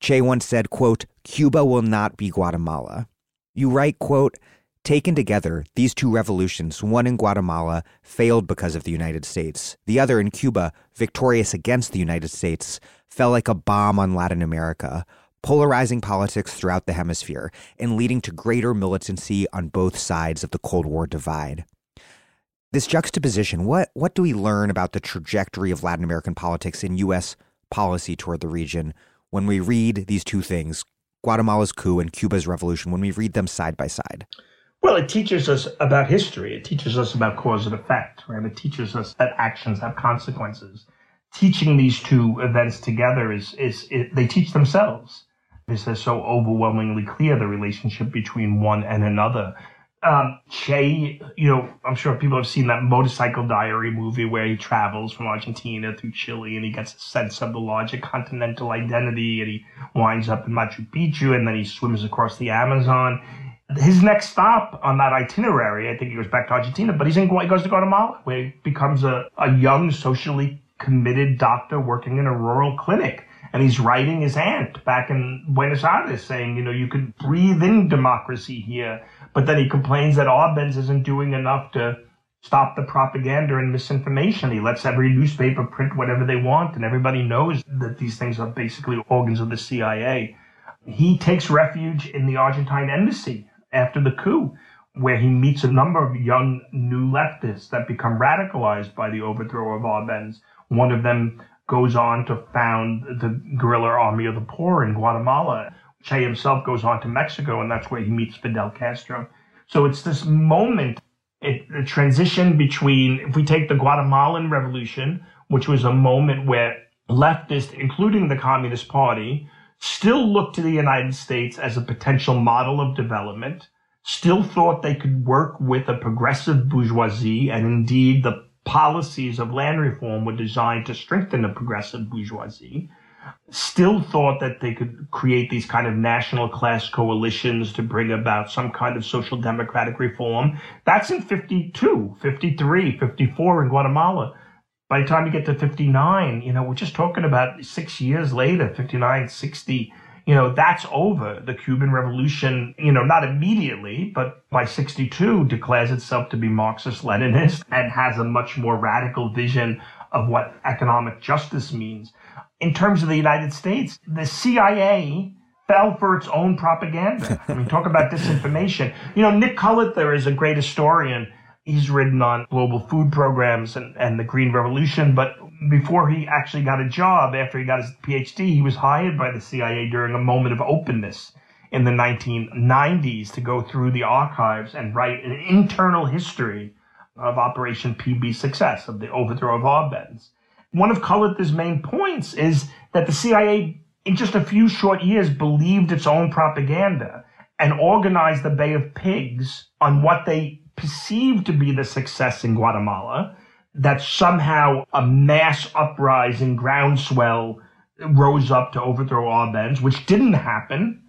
Che once said, quote, Cuba will not be Guatemala. You write, quote, Taken together, these two revolutions, one in Guatemala, failed because of the United States. The other in Cuba, victorious against the United States, fell like a bomb on Latin America, polarizing politics throughout the hemisphere and leading to greater militancy on both sides of the Cold War divide. This juxtaposition, what, what do we learn about the trajectory of Latin American politics in U.S. policy toward the region when we read these two things, Guatemala's coup and Cuba's revolution, when we read them side by side? Well, it teaches us about history. It teaches us about cause and effect, right? It teaches us that actions have consequences. Teaching these two events together is, is, it, they teach themselves. This is so overwhelmingly clear, the relationship between one and another. Um, Che, you know, I'm sure people have seen that motorcycle diary movie where he travels from Argentina through Chile and he gets a sense of the larger continental identity and he winds up in Machu Picchu and then he swims across the Amazon his next stop on that itinerary, I think he goes back to Argentina, but he's in he goes to Guatemala, where he becomes a, a young, socially committed doctor working in a rural clinic. And he's writing his aunt back in Buenos Aires saying, you know, you could breathe in democracy here. But then he complains that Arbenz isn't doing enough to stop the propaganda and misinformation. He lets every newspaper print whatever they want, and everybody knows that these things are basically organs of the CIA. He takes refuge in the Argentine embassy after the coup, where he meets a number of young new leftists that become radicalized by the overthrow of Arbenz. One of them goes on to found the guerrilla army of the poor in Guatemala. Che himself goes on to Mexico, and that's where he meets Fidel Castro. So it's this moment, it, the transition between, if we take the Guatemalan Revolution, which was a moment where leftists, including the Communist Party, still looked to the United States as a potential model of development, still thought they could work with a progressive bourgeoisie, and indeed the policies of land reform were designed to strengthen the progressive bourgeoisie, still thought that they could create these kind of national class coalitions to bring about some kind of social democratic reform. That's in 52, 53, 54 in Guatemala. by the time you get to 59, you know, we're just talking about six years later, 59, 60, you know, that's over. The Cuban Revolution, you know, not immediately, but by 62 declares itself to be Marxist Leninist and has a much more radical vision of what economic justice means. In terms of the United States, the CIA fell for its own propaganda. [laughs] I mean, talk about disinformation. You know, Nick Cullather is a great historian he's written on global food programs and, and the Green Revolution. But before he actually got a job, after he got his PhD, he was hired by the CIA during a moment of openness in the 1990s to go through the archives and write an internal history of Operation PBSUCCESS, of the overthrow of Arbenz. One of Cullather's main points is that the CIA, in just a few short years, believed its own propaganda and organized the Bay of Pigs on what they perceived to be the success in Guatemala, that somehow a mass uprising groundswell rose up to overthrow Arbenz, which didn't happen.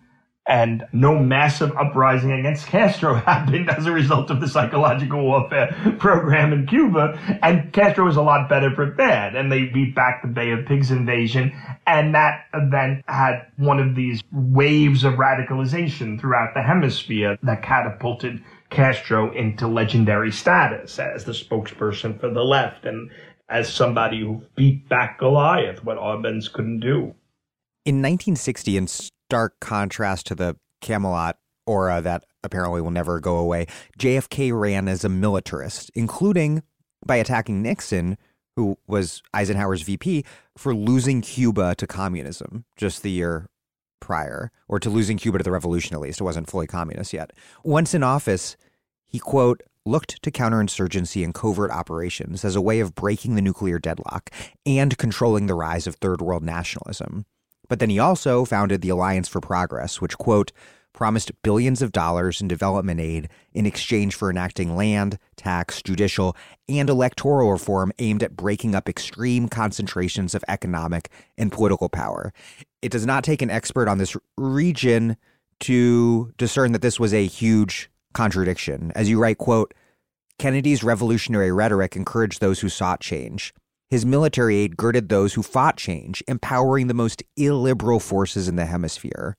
And no massive uprising against Castro [laughs] happened as a result of the psychological warfare program in Cuba. And Castro was a lot better prepared. And they beat back the Bay of Pigs invasion. And that event had one of these waves of radicalization throughout the hemisphere that catapulted Castro into legendary status as the spokesperson for the left and as somebody who beat back Goliath, what Arbenz couldn't do. In 1960, in stark contrast to the Camelot aura that apparently will never go away, JFK ran as a militarist, including by attacking Nixon, who was Eisenhower's VP, for losing Cuba to communism just the year prior, or to losing Cuba to the revolution at least. It wasn't fully communist yet. Once in office, he, quote, looked to counterinsurgency and covert operations as a way of breaking the nuclear deadlock and controlling the rise of third world nationalism. But then he also founded the Alliance for Progress, which, quote, promised billions of dollars in development aid in exchange for enacting land, tax, judicial, and electoral reform aimed at breaking up extreme concentrations of economic and political power. It does not take an expert on this region to discern that this was a huge contradiction. As you write, quote, Kennedy's revolutionary rhetoric encouraged those who sought change. His military aid girded those who fought change, empowering the most illiberal forces in the hemisphere.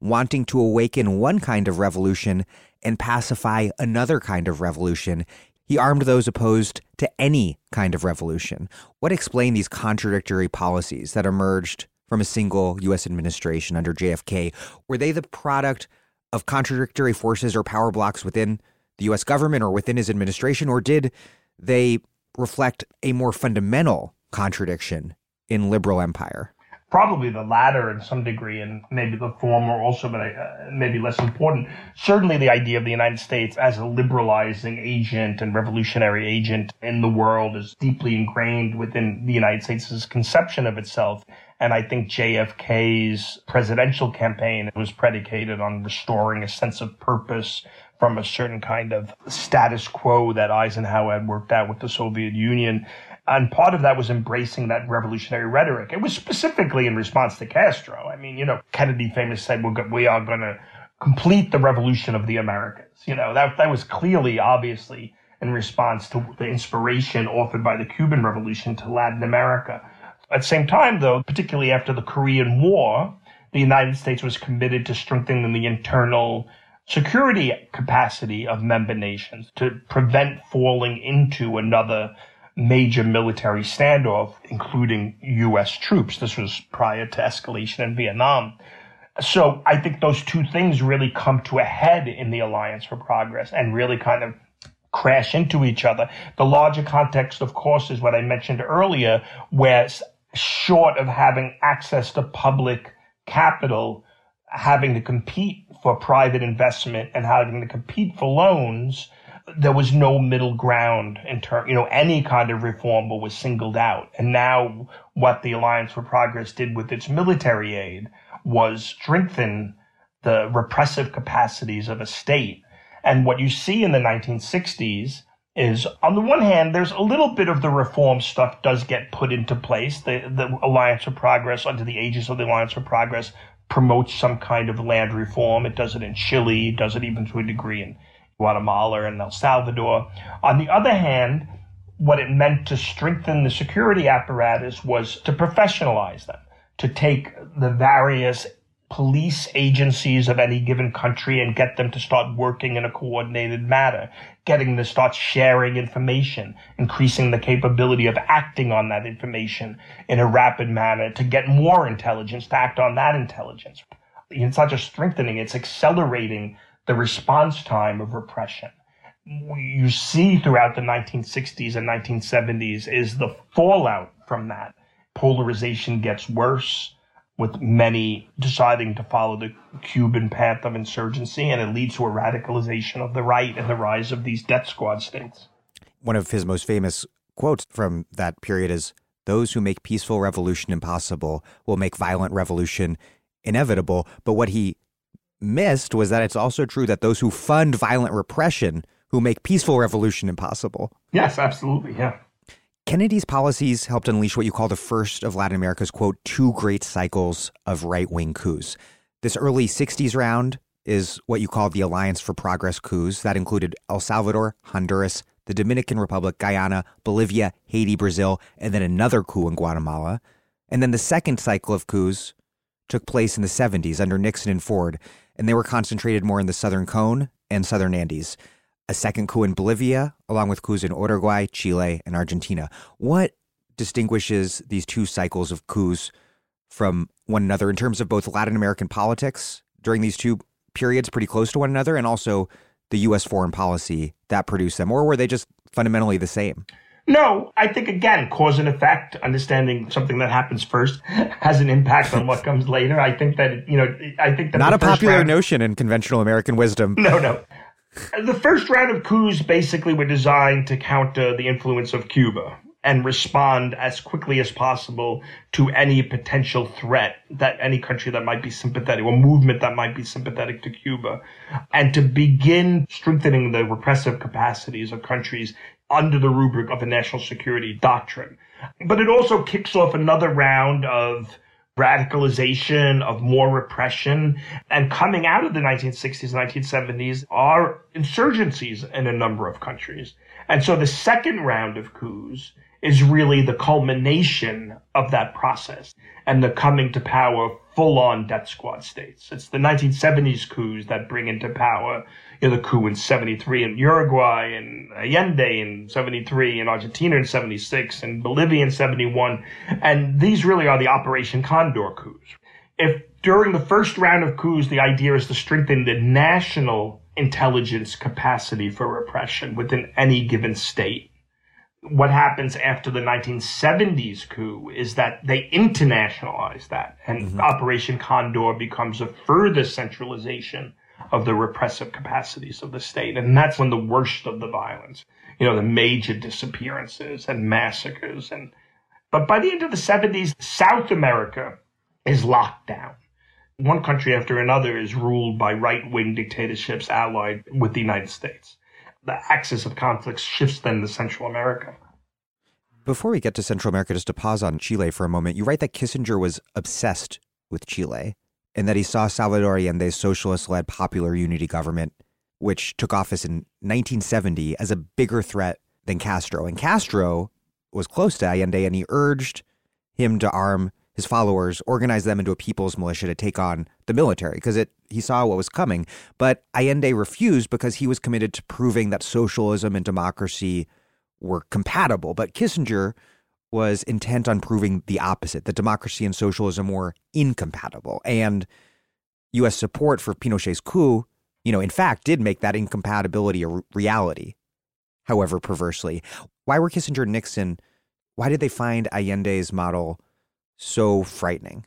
Wanting to awaken one kind of revolution and pacify another kind of revolution, he armed those opposed to any kind of revolution. What explain these contradictory policies that emerged from a single U.S. administration under JFK? Were they the product of contradictory forces or power blocks within the US government or within his administration, or did they reflect a more fundamental contradiction in liberal empire? Probably the latter in some degree, and maybe the former also, but uh, maybe less important. Certainly, the idea of the United States as a liberalizing agent and revolutionary agent in the world is deeply ingrained within the United States' conception of itself. And I think JFK's presidential campaign was predicated on restoring a sense of purpose from a certain kind of status quo that Eisenhower had worked out with the Soviet Union. And part of that was embracing that revolutionary rhetoric. It was specifically in response to Castro. I mean, you know, Kennedy famously said, we're, we are going to complete the revolution of the Americas. You know, that, that was clearly, obviously, in response to the inspiration offered by the Cuban Revolution to Latin America. At the same time, though, particularly after the Korean War, the United States was committed to strengthening the internal security capacity of member nations to prevent falling into another major military standoff, including U.S. troops. This was prior to escalation in Vietnam. So I think those two things really come to a head in the Alliance for Progress and really kind of crash into each other. The larger context, of course, is what I mentioned earlier, where short of having access to public capital, having to compete for private investment and having to compete for loans, there was no middle ground in term, you know, any kind of reform was singled out. And now what the Alliance for Progress did with its military aid was strengthen the repressive capacities of a state. And what you see in the 1960s is on the one hand, there's a little bit of the reform stuff does get put into place. The, the Alliance for Progress, under the aegis of the Alliance for Progress, promotes some kind of land reform. It does it in Chile, it does it even to a degree in Guatemala and El Salvador. On the other hand, what it meant to strengthen the security apparatus was to professionalize them, to take the various police agencies of any given country and get them to start working in a coordinated manner, getting them to start sharing information, increasing the capability of acting on that information in a rapid manner to get more intelligence to act on that intelligence. It's not just strengthening, it's accelerating the response time of repression. You see throughout the 1960s and 1970s is the fallout from that. Polarization gets worse with many deciding to follow the Cuban path of insurgency, and it leads to a radicalization of the right and the rise of these death squad states. One of his most famous quotes from that period is Those who make peaceful revolution impossible will make violent revolution inevitable. But what he missed was that it's also true that those who fund violent repression who make peaceful revolution impossible. Yes, absolutely. Yeah. Kennedy's policies helped unleash what you call the first of Latin America's, quote, two great cycles of right wing coups. This early 60s round is what you call the Alliance for Progress coups. That included El Salvador, Honduras, the Dominican Republic, Guyana, Bolivia, Haiti, Brazil, and then another coup in Guatemala. And then the second cycle of coups took place in the 70s under Nixon and Ford, and they were concentrated more in the Southern Cone and Southern Andes a second coup in Bolivia, along with coups in Uruguay, Chile, and Argentina. What distinguishes these two cycles of coups from one another in terms of both Latin American politics during these two periods, pretty close to one another, and also the U.S. foreign policy that produced them? Or were they just fundamentally the same? No, I think again, cause and effect, understanding something that happens first [laughs] has an impact on what comes later. I think that, you know, I think that not a popular round, notion in conventional American wisdom. No, no. [laughs] The first round of coups basically were designed to counter the influence of Cuba and respond as quickly as possible to any potential threat that any country that might be sympathetic or movement that might be sympathetic to Cuba and to begin strengthening the repressive capacities of countries under the rubric of a national security doctrine. But it also kicks off another round of radicalization, of more repression. And coming out of the 1960s, 1970s are insurgencies in a number of countries. And so the second round of coups is really the culmination of that process and the coming to power full on death squad states. It's the 1970s coups that bring into power know, the coup in 73 in Uruguay and Allende in 73 in Argentina in 76 and Bolivia in 71. And these really are the Operation Condor coups. If during the first round of coups, the idea is to strengthen the national intelligence capacity for repression within any given state, what happens after the 1970s coup is that they internationalize that and mm-hmm. Operation Condor becomes a further centralization of the repressive capacities of the state. And that's when the worst of the violence, you know, the major disappearances and massacres. And, but by the end of the 70s, South America is locked down. One country after another is ruled by right wing dictatorships allied with the United States. The axis of conflict shifts then to Central America. Before we get to Central America, just to pause on Chile for a moment, you write that Kissinger was obsessed with Chile and that he saw Salvador Allende's socialist led popular unity government, which took office in 1970, as a bigger threat than Castro. And Castro was close to Allende, and he urged him to arm his followers, organize them into a people's militia to take on the military because it he saw what was coming. But Allende refused because he was committed to proving that socialism and democracy were compatible. But Kissinger was intent on proving the opposite that democracy and socialism were incompatible. And U.S. support for Pinochet's coup, you know, in fact, did make that incompatibility a reality, however perversely. Why were Kissinger and Nixon, why did they find Allende's model so frightening?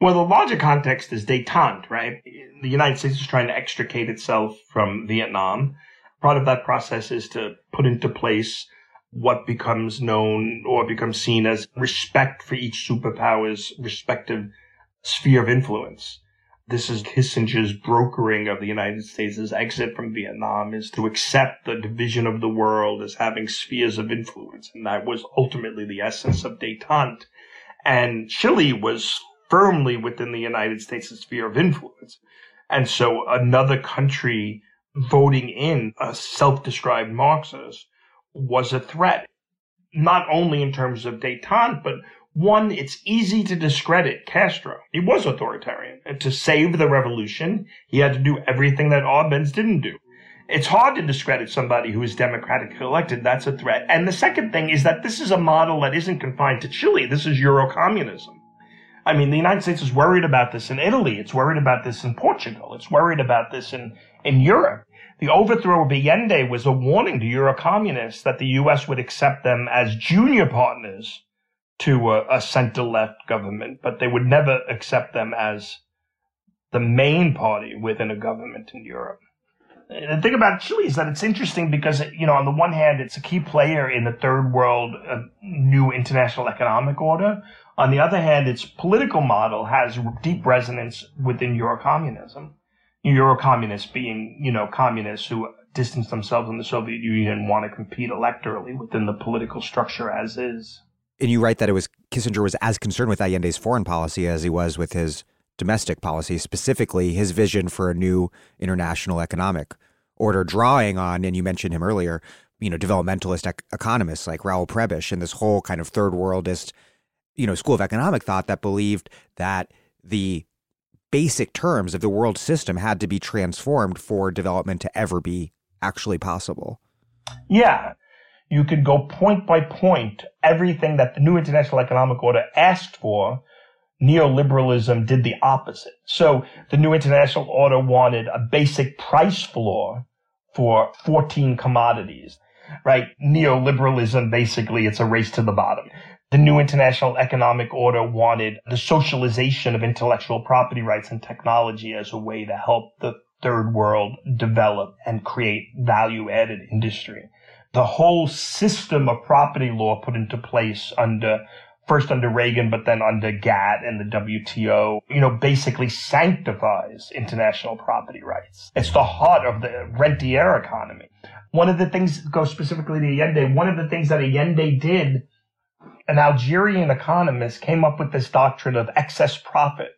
Well, the larger context is detente, right? The United States is trying to extricate itself from Vietnam. Part of that process is to put into place what becomes known or becomes seen as respect for each superpower's respective sphere of influence. This is Kissinger's brokering of the United States' exit from Vietnam is to accept the division of the world as having spheres of influence. And that was ultimately the essence of detente. And Chile was firmly within the United States' sphere of influence. And so another country voting in a self-described Marxist was a threat. not only in terms of detente, but one, it's easy to discredit Castro. He was authoritarian. And to save the revolution, he had to do everything that Arbenz didn't do. It's hard to discredit somebody who is democratically elected. That's a threat. And the second thing is that this is a model that isn't confined to Chile. This is Eurocommunism. I mean, the United States is worried about this in Italy. It's worried about this in Portugal. It's worried about this in, in Europe. The overthrow of Allende was a warning to Eurocommunists that the U.S. would accept them as junior partners to a, a center left government, but they would never accept them as the main party within a government in Europe. The thing about Chile is that it's interesting because, you know, on the one hand, it's a key player in the third world uh, new international economic order. On the other hand, its political model has deep resonance within Eurocommunism. Eurocommunists being, you know, communists who distance themselves from the Soviet Union and want to compete electorally within the political structure as is. And you write that it was Kissinger was as concerned with Allende's foreign policy as he was with his domestic policy, specifically his vision for a new international economic order, drawing on, and you mentioned him earlier, you know, developmentalist ec- economists like Raoul Prebisch and this whole kind of third worldist, you know, school of economic thought that believed that the basic terms of the world system had to be transformed for development to ever be actually possible. Yeah. You could go point by point. Everything that the new international economic order asked for, neoliberalism did the opposite. So the new international order wanted a basic price floor for 14 commodities, right? Neoliberalism, basically, it's a race to the bottom. The new international economic order wanted the socialization of intellectual property rights and technology as a way to help the third world develop and create value added industry. The whole system of property law put into place under first under Reagan, but then under GATT and the WTO, you know, basically sanctifies international property rights. It's the heart of the rentier economy. One of the things, go specifically to Allende, one of the things that Allende did an Algerian economist came up with this doctrine of excess profit.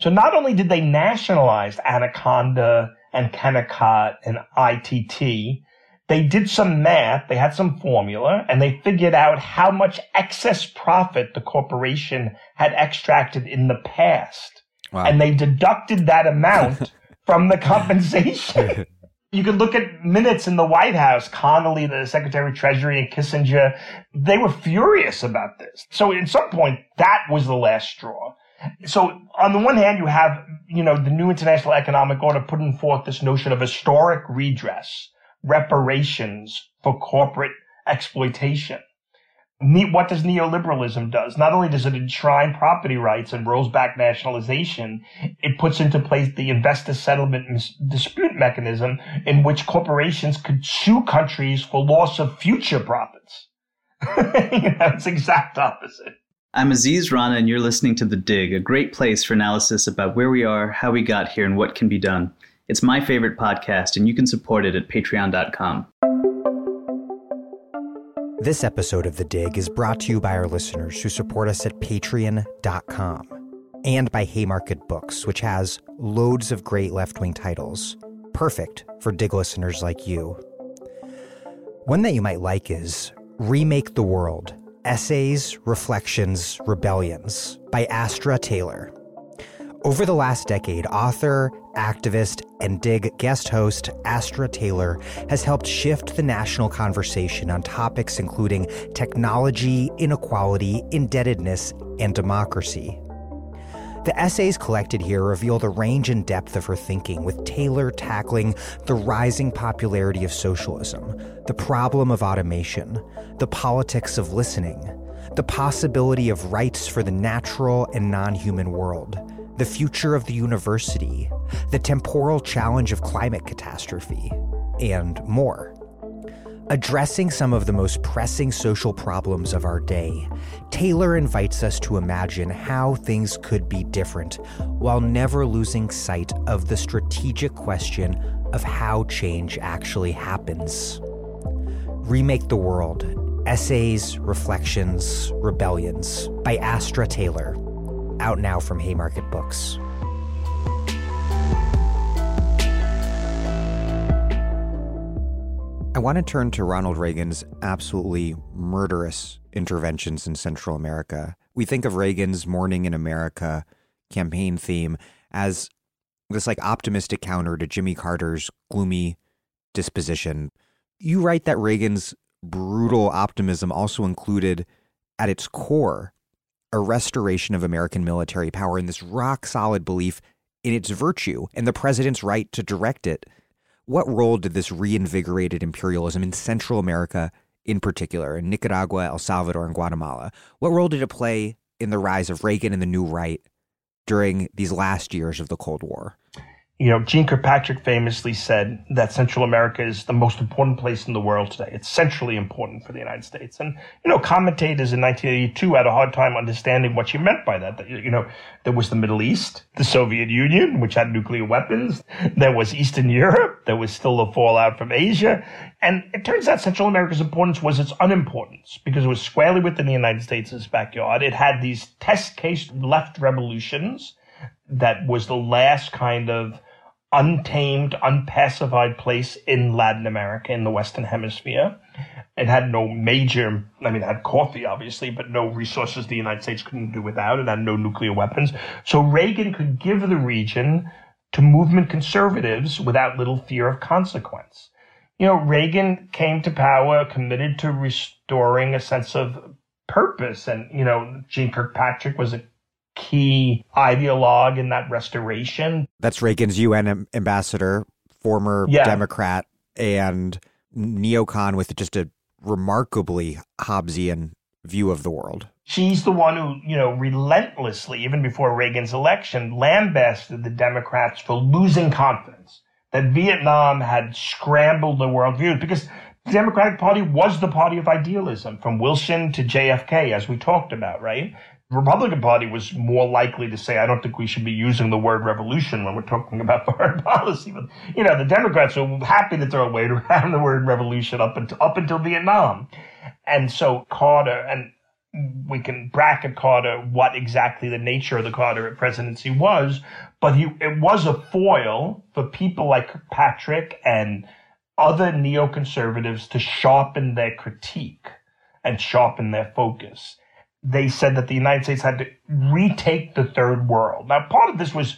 So not only did they nationalize Anaconda and Kennecott and ITT, they did some math, they had some formula, and they figured out how much excess profit the corporation had extracted in the past. Wow. And they deducted that amount [laughs] from the compensation. [laughs] You could look at minutes in the White House. Connally, the Secretary of Treasury, and Kissinger, they were furious about this. So at some point, that was the last straw. So on the one hand, you have, you know, the new international economic order putting forth this notion of historic redress, reparations for corporate exploitation what does neoliberalism does? Not only does it enshrine property rights and rolls back nationalization, it puts into place the investor settlement dispute mechanism in which corporations could sue countries for loss of future profits. [laughs] you know, it's exact opposite. I'm Aziz Rana, and you're listening to The Dig, a great place for analysis about where we are, how we got here, and what can be done. It's my favorite podcast, and you can support it at patreon.com. This episode of The Dig is brought to you by our listeners who support us at patreon.com and by Haymarket Books, which has loads of great left wing titles, perfect for Dig listeners like you. One that you might like is Remake the World Essays, Reflections, Rebellions by Astra Taylor. Over the last decade, author, activist, and Dig guest host Astra Taylor has helped shift the national conversation on topics including technology, inequality, indebtedness, and democracy. The essays collected here reveal the range and depth of her thinking, with Taylor tackling the rising popularity of socialism, the problem of automation, the politics of listening, the possibility of rights for the natural and non human world the future of the university, the temporal challenge of climate catastrophe, and more. Addressing some of the most pressing social problems of our day, Taylor invites us to imagine how things could be different while never losing sight of the strategic question of how change actually happens. Remake the World Essays, Reflections, Rebellions by Astra Taylor out now from Haymarket Books. I want to turn to Ronald Reagan's absolutely murderous interventions in Central America. We think of Reagan's Morning in America campaign theme as this like optimistic counter to Jimmy Carter's gloomy disposition. You write that Reagan's brutal optimism also included at its core a restoration of American military power and this rock solid belief in its virtue and the president's right to direct it. What role did this reinvigorated imperialism in Central America, in particular, in Nicaragua, El Salvador, and Guatemala, what role did it play in the rise of Reagan and the New Right during these last years of the Cold War? You know, Jeane Kirkpatrick famously said that Central America is the most important place in the world today. It's centrally important for the United States. And, you know, commentators in 1982 had a hard time understanding what she meant by that. that you know, there was the Middle East, the Soviet Union, which had nuclear weapons. There was Eastern Europe. There was still the fallout from Asia. And it turns out Central America's importance was its unimportance because it was squarely within the United States' backyard. It had these test case left revolutions that was the last kind of untamed, unpacified place in Latin America, in the Western Hemisphere. It had no major, I mean, it had coffee, obviously, but no resources the United States couldn't do without. It had no nuclear weapons. So Reagan could give the region to movement conservatives without little fear of consequence. You know, Reagan came to power committed to restoring a sense of purpose. And, you know, Jeane Kirkpatrick was a key ideologue in that restoration. That's Reagan's UN ambassador, former yeah. Democrat, and neocon with just a remarkably Hobbesian view of the world. She's the one who, you know, relentlessly, even before Reagan's election, lambasted the Democrats for losing confidence that Vietnam had scrambled the worldview because the Democratic Party was the party of idealism from Wilson to JFK, as we talked about, right? Republican Party was more likely to say, I don't think we should be using the word revolution when we're talking about [laughs] foreign policy. But, you know, the Democrats were happy to throw weight around the word revolution up until, up until Vietnam. And so Carter, and we can bracket Carter what exactly the nature of the Carter presidency was, but he, it was a foil for people like Patrick and other neoconservatives to sharpen their critique and sharpen their focus they said that the United States had to retake the third world. Now, part of this was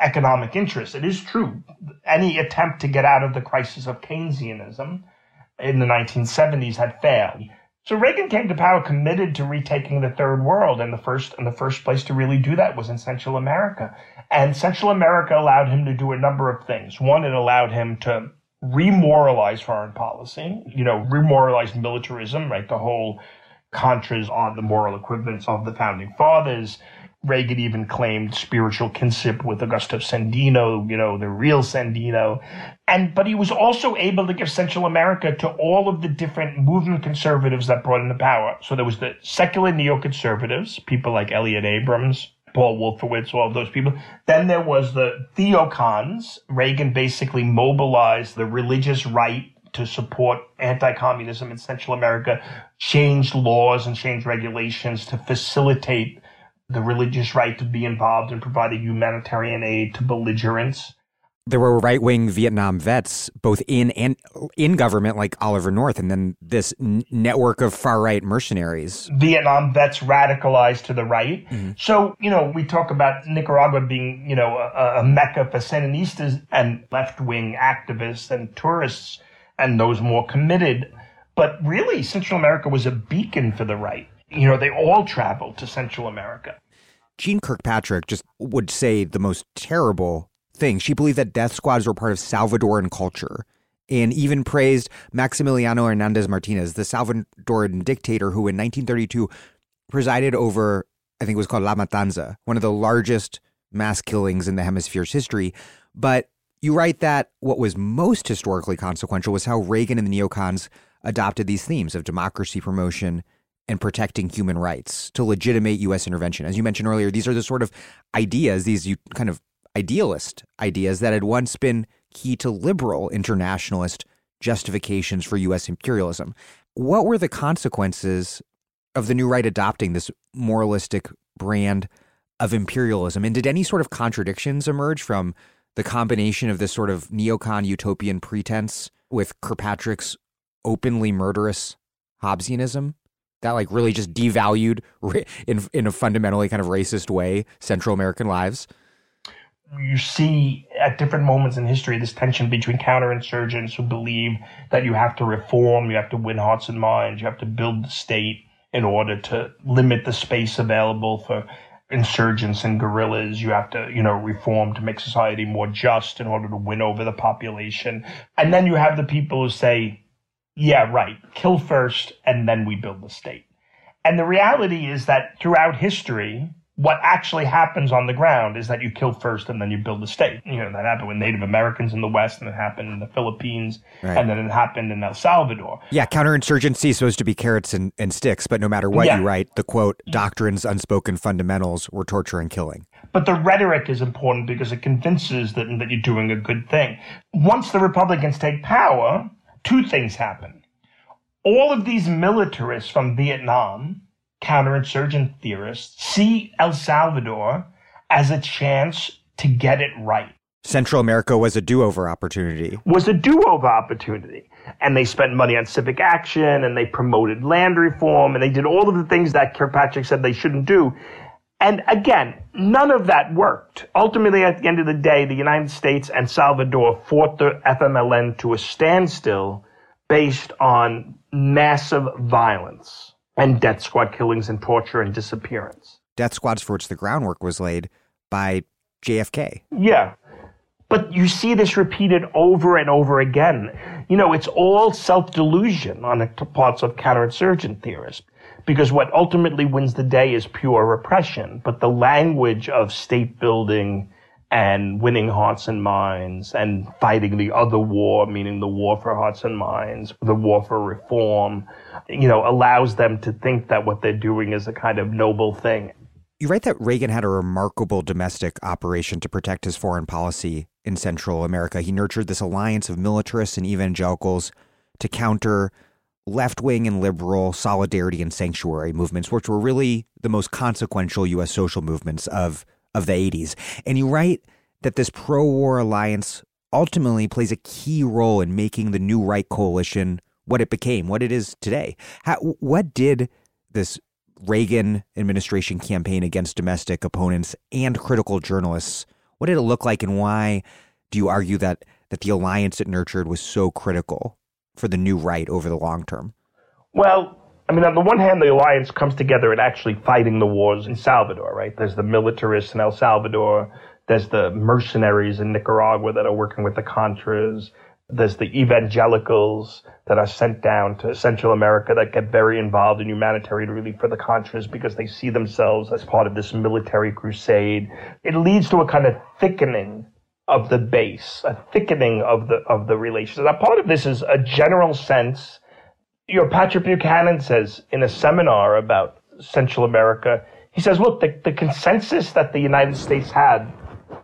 economic interest. It is true. Any attempt to get out of the crisis of Keynesianism in the 1970s had failed. So Reagan came to power committed to retaking the third world, and the first and the first place to really do that was in Central America. And Central America allowed him to do a number of things. One, it allowed him to remoralize foreign policy, you know, remoralize militarism, right? The whole Contras on the moral equivalence of the founding fathers. Reagan even claimed spiritual kinship with Augusto Sandino, you know, the real Sandino. And, but he was also able to give Central America to all of the different movement conservatives that brought into power. So there was the secular neoconservatives, people like Elliott Abrams, Paul Wolfowitz, all of those people. Then there was the theocons. Reagan basically mobilized the religious right to support anti-communism in Central America, changed laws and changed regulations to facilitate the religious right to be involved in providing humanitarian aid to belligerents. There were right-wing Vietnam vets, both in and in government, like Oliver North, and then this n- network of far-right mercenaries. Vietnam vets radicalized to the right. Mm-hmm. So, you know, we talk about Nicaragua being, you know, a, a mecca for Sandinistas and left-wing activists and tourists and those more committed. But really, Central America was a beacon for the right. You know, they all traveled to Central America. Jeane Kirkpatrick just would say the most terrible thing. She believed that death squads were part of Salvadoran culture and even praised Maximiliano Hernandez Martinez, the Salvadoran dictator who in 1932 presided over, I think it was called La Matanza, one of the largest mass killings in the hemisphere's history. But you write that what was most historically consequential was how Reagan and the neocons adopted these themes of democracy promotion and protecting human rights to legitimate U.S. intervention. As you mentioned earlier, these are the sort of ideas, these kind of idealist ideas that had once been key to liberal internationalist justifications for U.S. imperialism. What were the consequences of the new right adopting this moralistic brand of imperialism? And did any sort of contradictions emerge from the combination of this sort of neocon utopian pretense with Kirkpatrick's openly murderous Hobbesianism that like really just devalued in in a fundamentally kind of racist way Central American lives? You see at different moments in history this tension between counterinsurgents who believe that you have to reform, you have to win hearts and minds, you have to build the state in order to limit the space available for insurgents and guerrillas. You have to, you know, reform to make society more just in order to win over the population. And then you have the people who say, yeah, right, kill first and then we build the state. And the reality is that throughout history, what actually happens on the ground is that you kill first and then you build a state. You know, that happened with Native Americans in the West and it happened in the Philippines right. and then it happened in El Salvador. Yeah, counterinsurgency is supposed to be carrots and, and sticks, but no matter what yeah. you write, the quote, doctrines, unspoken fundamentals were torture and killing. But the rhetoric is important because it convinces that, that you're doing a good thing. Once the Republicans take power, two things happen. All of these militarists from Vietnam counterinsurgent theorists see El Salvador as a chance to get it right. Central America was a do-over opportunity. Was a do-over opportunity. And they spent money on civic action and they promoted land reform and they did all of the things that Kirkpatrick said they shouldn't do. And again, none of that worked. Ultimately, at the end of the day, the United States and Salvador fought the FMLN to a standstill based on massive violence and death squad killings and torture and disappearance. Death squads for which the groundwork was laid by JFK. Yeah. But you see this repeated over and over again. You know, it's all self delusion on the parts of counterinsurgent theorists because what ultimately wins the day is pure repression. But the language of state building and winning hearts and minds and fighting the other war, meaning the war for hearts and minds, the war for reform, you know, allows them to think that what they're doing is a kind of noble thing. You write that Reagan had a remarkable domestic operation to protect his foreign policy in Central America. He nurtured this alliance of militarists and evangelicals to counter left wing and liberal solidarity and sanctuary movements, which were really the most consequential U.S. social movements of of the 80s. And you write that this pro war alliance ultimately plays a key role in making the new right coalition what it became, what it is today. How, what did this Reagan administration campaign against domestic opponents and critical journalists, what did it look like and why do you argue that that the alliance it nurtured was so critical for the new right over the long term? Well, I mean, on the one hand, the alliance comes together in actually fighting the wars in Salvador, right? There's the militarists in El Salvador. There's the mercenaries in Nicaragua that are working with the Contras. There's the evangelicals that are sent down to Central America that get very involved in humanitarian relief for the Contras because they see themselves as part of this military crusade. It leads to a kind of thickening of the base, a thickening of the of the relations. Now, part of this is a general sense you know, Patrick Buchanan says in a seminar about Central America, he says, look, the, the consensus that the United States had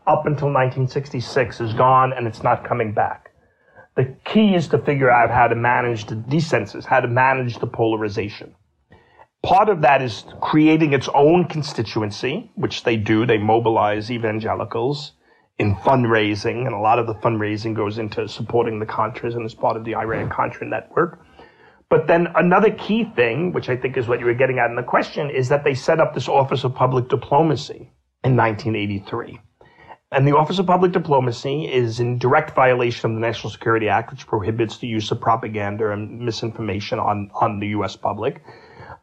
up until 1966 is gone and it's not coming back. The key is to figure out how to manage the dissensus, how to manage the polarization. Part of that is creating its own constituency, which they do. They mobilize evangelicals in fundraising, and a lot of the fundraising goes into supporting the Contras and is part of the Iran Contra network. But then another key thing, which I think is what you were getting at in the question, is that they set up this Office of Public Diplomacy in 1983. And the Office of Public Diplomacy is in direct violation of the National Security Act, which prohibits the use of propaganda and misinformation on, on the U.S. public.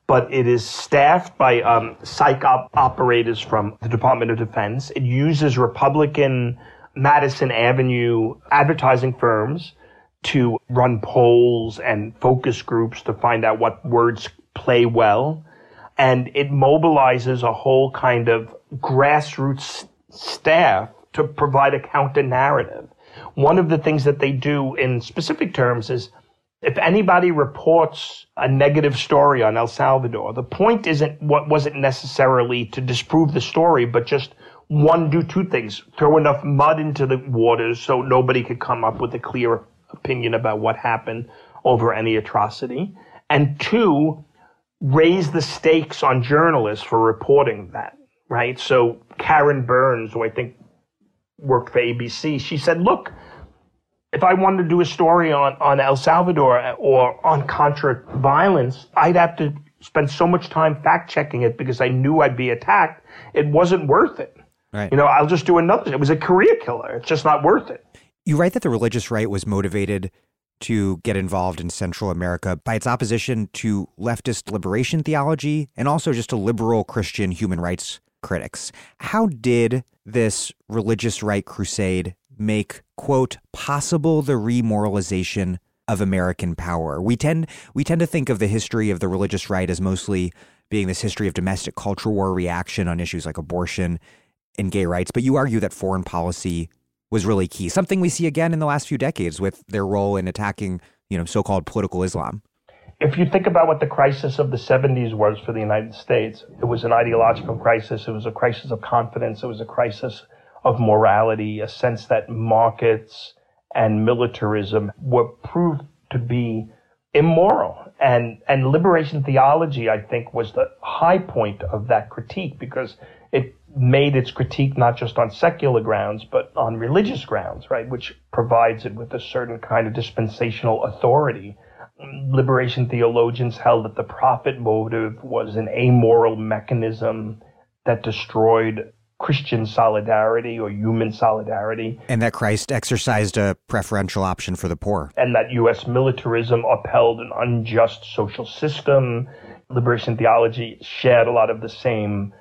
But it is staffed by um, psych op- operators from the Department of Defense. It uses Republican Madison Avenue advertising firms to run polls and focus groups to find out what words play well. And it mobilizes a whole kind of grassroots staff to provide a counter narrative. One of the things that they do in specific terms is if anybody reports a negative story on El Salvador, the point isn't what wasn't necessarily to disprove the story, but just one, do two things. Throw enough mud into the waters so nobody could come up with a clear opinion about what happened over any atrocity. And two, raise the stakes on journalists for reporting that, right? So Karen Burnes, who I think worked for ABC, she said, look, If I wanted to do a story on, on El Salvador or on Contra violence, I'd have to spend so much time fact checking it because I knew I'd be attacked. It wasn't worth it. Right. You know, I'll just do another. It was a career killer. It's just not worth it. You write that the religious right was motivated to get involved in Central America by its opposition to leftist liberation theology and also just to liberal Christian human rights critics. How did this religious right crusade make, quote, possible the remoralization of American power? We tend we tend to think of the history of the religious right as mostly being this history of domestic culture war reaction on issues like abortion and gay rights, but you argue that foreign policy was really key. Something we see again in the last few decades with their role in attacking, you know, so-called political Islam. If you think about what the crisis of the 70s was for the United States, it was an ideological crisis. It was a crisis of confidence. It was a crisis of morality, a sense that markets and militarism were proved to be immoral. And, and liberation theology, I think, was the high point of that critique because it made its critique not just on secular grounds, but on religious grounds, right, which provides it with a certain kind of dispensational authority. Liberation theologians held that the profit motive was an amoral mechanism that destroyed Christian solidarity or human solidarity. And that Christ exercised a preferential option for the poor. And that U.S. militarism upheld an unjust social system. Liberation theology shared a lot of the same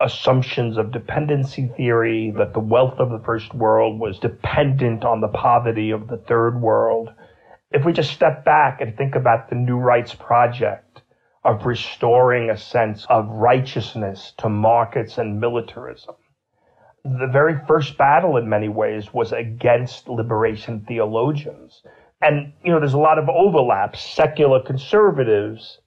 assumptions of dependency theory, that the wealth of the first world was dependent on the poverty of the third world. If we just step back and think about the New Rights Project of restoring a sense of righteousness to markets and militarism, the very first battle in many ways was against liberation theologians. And, you know, there's a lot of overlap. Secular conservatives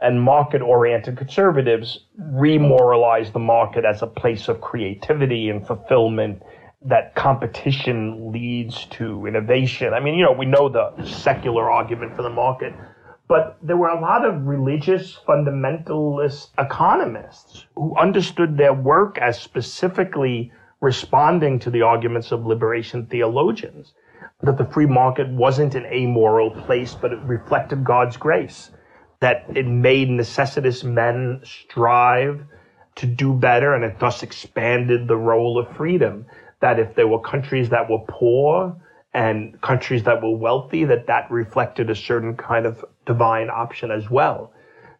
and market oriented conservatives remoralize the market as a place of creativity and fulfillment that competition leads to innovation. I mean, you know, we know the secular argument for the market, but there were a lot of religious fundamentalist economists who understood their work as specifically responding to the arguments of liberation theologians that the free market wasn't an amoral place, but it reflected God's grace that it made necessitous men strive to do better and it thus expanded the role of freedom. That if there were countries that were poor and countries that were wealthy, that that reflected a certain kind of divine option as well.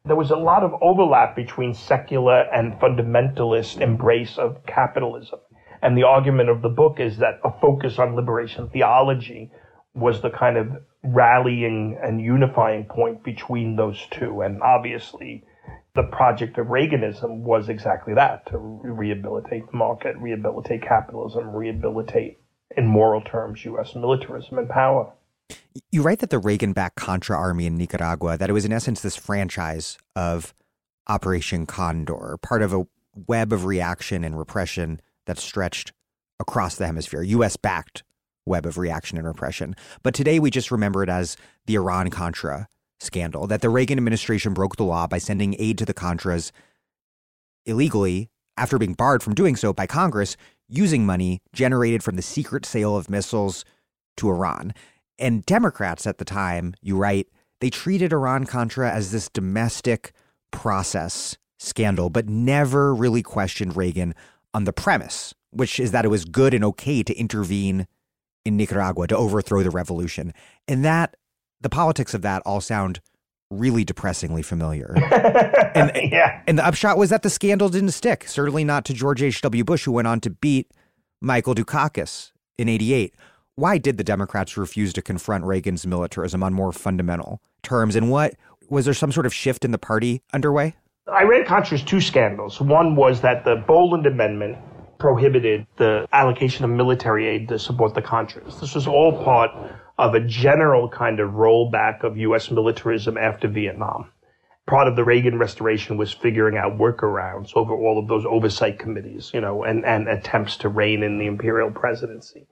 There was a lot of overlap between secular and fundamentalist embrace of capitalism. And the argument of the book is that a focus on liberation theology was the kind of rallying and unifying point between those two. And obviously, the project of Reaganism was exactly that to rehabilitate the market, rehabilitate capitalism, rehabilitate, in moral terms, U.S. militarism and power. You write that the Reagan backed Contra army in Nicaragua, that it was in essence this franchise of Operation Condor, part of a web of reaction and repression that stretched across the hemisphere, U.S. backed web of reaction and repression. But today we just remember it as the Iran Contra scandal that the Reagan administration broke the law by sending aid to the Contras illegally after being barred from doing so by Congress using money generated from the secret sale of missiles to Iran. And Democrats at the time, you write, they treated Iran Contra as this domestic process scandal, but never really questioned Reagan on the premise, which is that it was good and okay to intervene in Nicaragua to overthrow the revolution. And that, the politics of that all sound really depressingly familiar. [laughs] and, yeah. and the upshot was that the scandal didn't stick, certainly not to George H.W. Bush, who went on to beat Michael Dukakis in 88. Why did the Democrats refuse to confront Reagan's militarism on more fundamental terms? And what was there some sort of shift in the party underway? Iran Contra's two scandals. One was that the Boland Amendment prohibited the allocation of military aid to support the Contras. This was all part of a general kind of rollback of U.S. militarism after Vietnam. Part of the Reagan restoration was figuring out workarounds over all of those oversight committees, you know, and, and attempts to rein in the imperial presidency.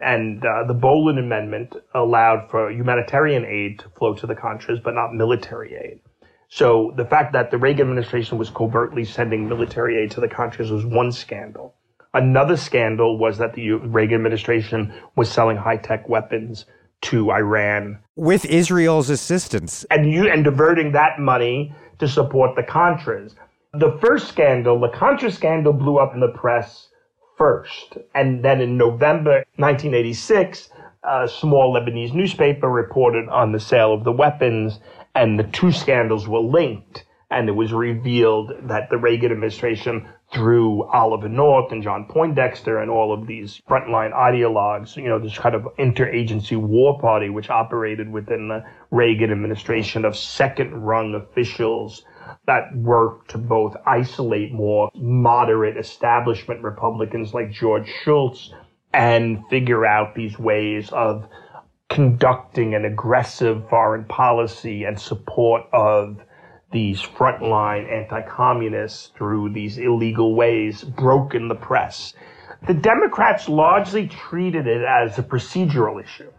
And uh, the Boland Amendment allowed for humanitarian aid to flow to the Contras, but not military aid. So the fact that the Reagan administration was covertly sending military aid to the Contras was one scandal. Another scandal was that the Reagan administration was selling high tech weapons to Iran with Israel's assistance and you and diverting that money to support the Contras. The first scandal, the Contra scandal blew up in the press first. And then in November 1986, a small Lebanese newspaper reported on the sale of the weapons and the two scandals were linked. And it was revealed that the Reagan administration, through Oliver North and John Poindexter and all of these frontline ideologues, you know, this kind of interagency war party which operated within the Reagan administration of second rung officials that worked to both isolate more moderate establishment Republicans like George Shultz and figure out these ways of conducting an aggressive foreign policy and support of these frontline anti-communists through these illegal ways broken the press. The Democrats largely treated it as a procedural issue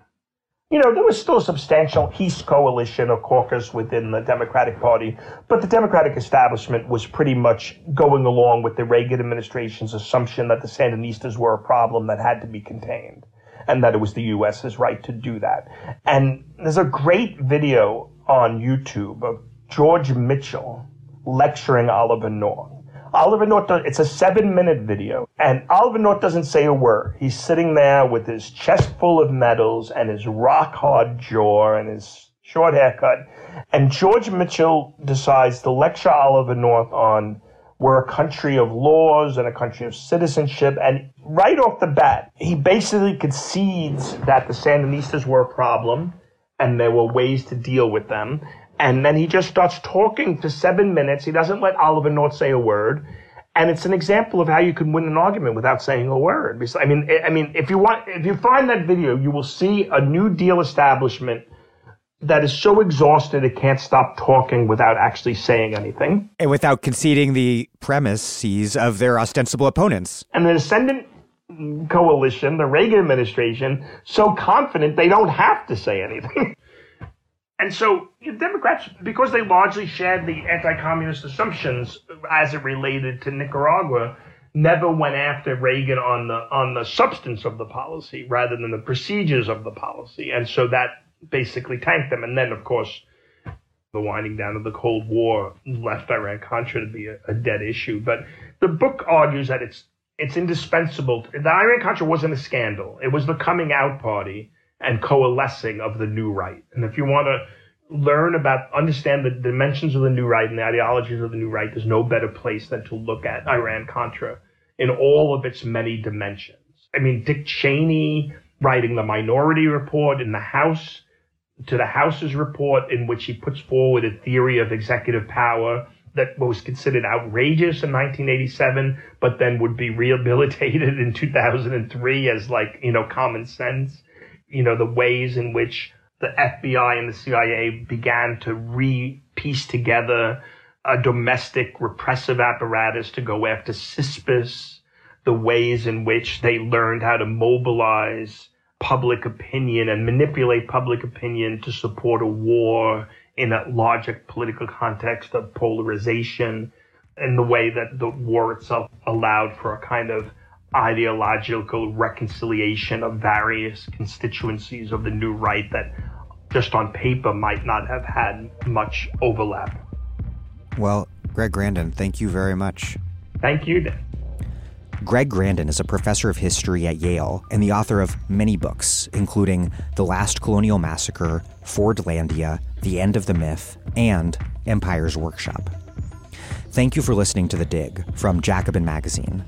you know, there was still a substantial peace coalition or caucus within the Democratic Party, but the Democratic establishment was pretty much going along with the Reagan administration's assumption that the Sandinistas were a problem that had to be contained and that it was the U.S.'s right to do that. And there's a great video on YouTube of George Mitchell lecturing Oliver North Oliver North, it's a seven minute video, and Oliver North doesn't say a word. He's sitting there with his chest full of medals and his rock hard jaw and his short haircut. And George Mitchell decides to lecture Oliver North on we're a country of laws and a country of citizenship. And right off the bat, he basically concedes that the Sandinistas were a problem and there were ways to deal with them. And then he just starts talking for seven minutes. He doesn't let Oliver North say a word. And it's an example of how you can win an argument without saying a word. I mean, I mean, if you want, if you find that video, you will see a New Deal establishment that is so exhausted it can't stop talking without actually saying anything. And without conceding the premises of their ostensible opponents. And the ascendant coalition, the Reagan administration, so confident they don't have to say anything. [laughs] And so Democrats, because they largely shared the anti-communist assumptions as it related to Nicaragua, never went after Reagan on the on the substance of the policy rather than the procedures of the policy. And so that basically tanked them. And then, of course, the winding down of the Cold War left Iran Contra to be a, a dead issue. But the book argues that it's it's indispensable. The Iran Contra wasn't a scandal; it was the coming out party and coalescing of the new right. And if you want to learn about, understand the dimensions of the new right and the ideologies of the new right, there's no better place than to look at Iran Contra in all of its many dimensions. I mean, Dick Cheney writing the Minority Report in the House to the House's report in which he puts forward a theory of executive power that was considered outrageous in 1987, but then would be rehabilitated [laughs] in 2003 as like, you know, common sense you know, the ways in which the FBI and the CIA began to re-piece together a domestic repressive apparatus to go after CISPES, the ways in which they learned how to mobilize public opinion and manipulate public opinion to support a war in a larger political context of polarization, and the way that the war itself allowed for a kind of ideological reconciliation of various constituencies of the new right that just on paper might not have had much overlap. Well, Greg Grandin, thank you very much. Thank you, Dan. Greg Grandin is a professor of history at Yale and the author of many books, including The Last Colonial Massacre, Fordlandia, The End of the Myth, and Empire's Workshop. Thank you for listening to The Dig from Jacobin Magazine.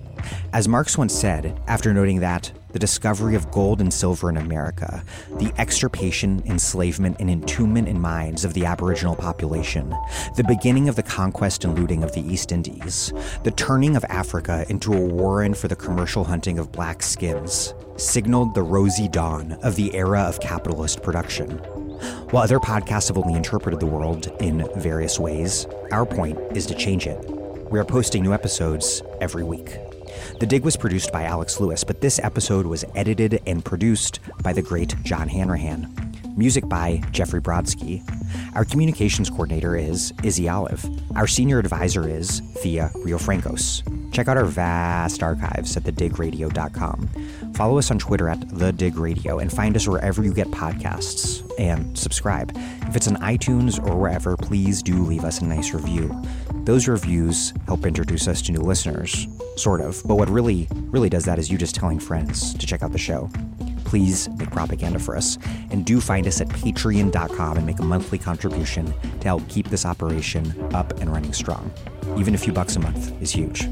As Marx once said, after noting that the discovery of gold and silver in America, the extirpation, enslavement, and entombment in mines of the Aboriginal population, the beginning of the conquest and looting of the East Indies, the turning of Africa into a warren for the commercial hunting of black skins, signaled the rosy dawn of the era of capitalist production. While other podcasts have only interpreted the world in various ways, our point is to change it. We are posting new episodes every week. The Dig was produced by Alex Lewis, but this episode was edited and produced by the great John Hanrahan. Music by Jeffrey Brodsky. Our communications coordinator is Izzy Olive. Our senior advisor is Thea Riofrancos. Check out our vast archives at thedigradio.com. Follow us on Twitter at thedigradio and find us wherever you get podcasts and subscribe. If it's on iTunes or wherever, please do leave us a nice review. Those reviews help introduce us to new listeners, sort of. But what really, really does that is you just telling friends to check out the show please make propaganda for us. And do find us at patreon.com and make a monthly contribution to help keep this operation up and running strong. Even a few bucks a month is huge.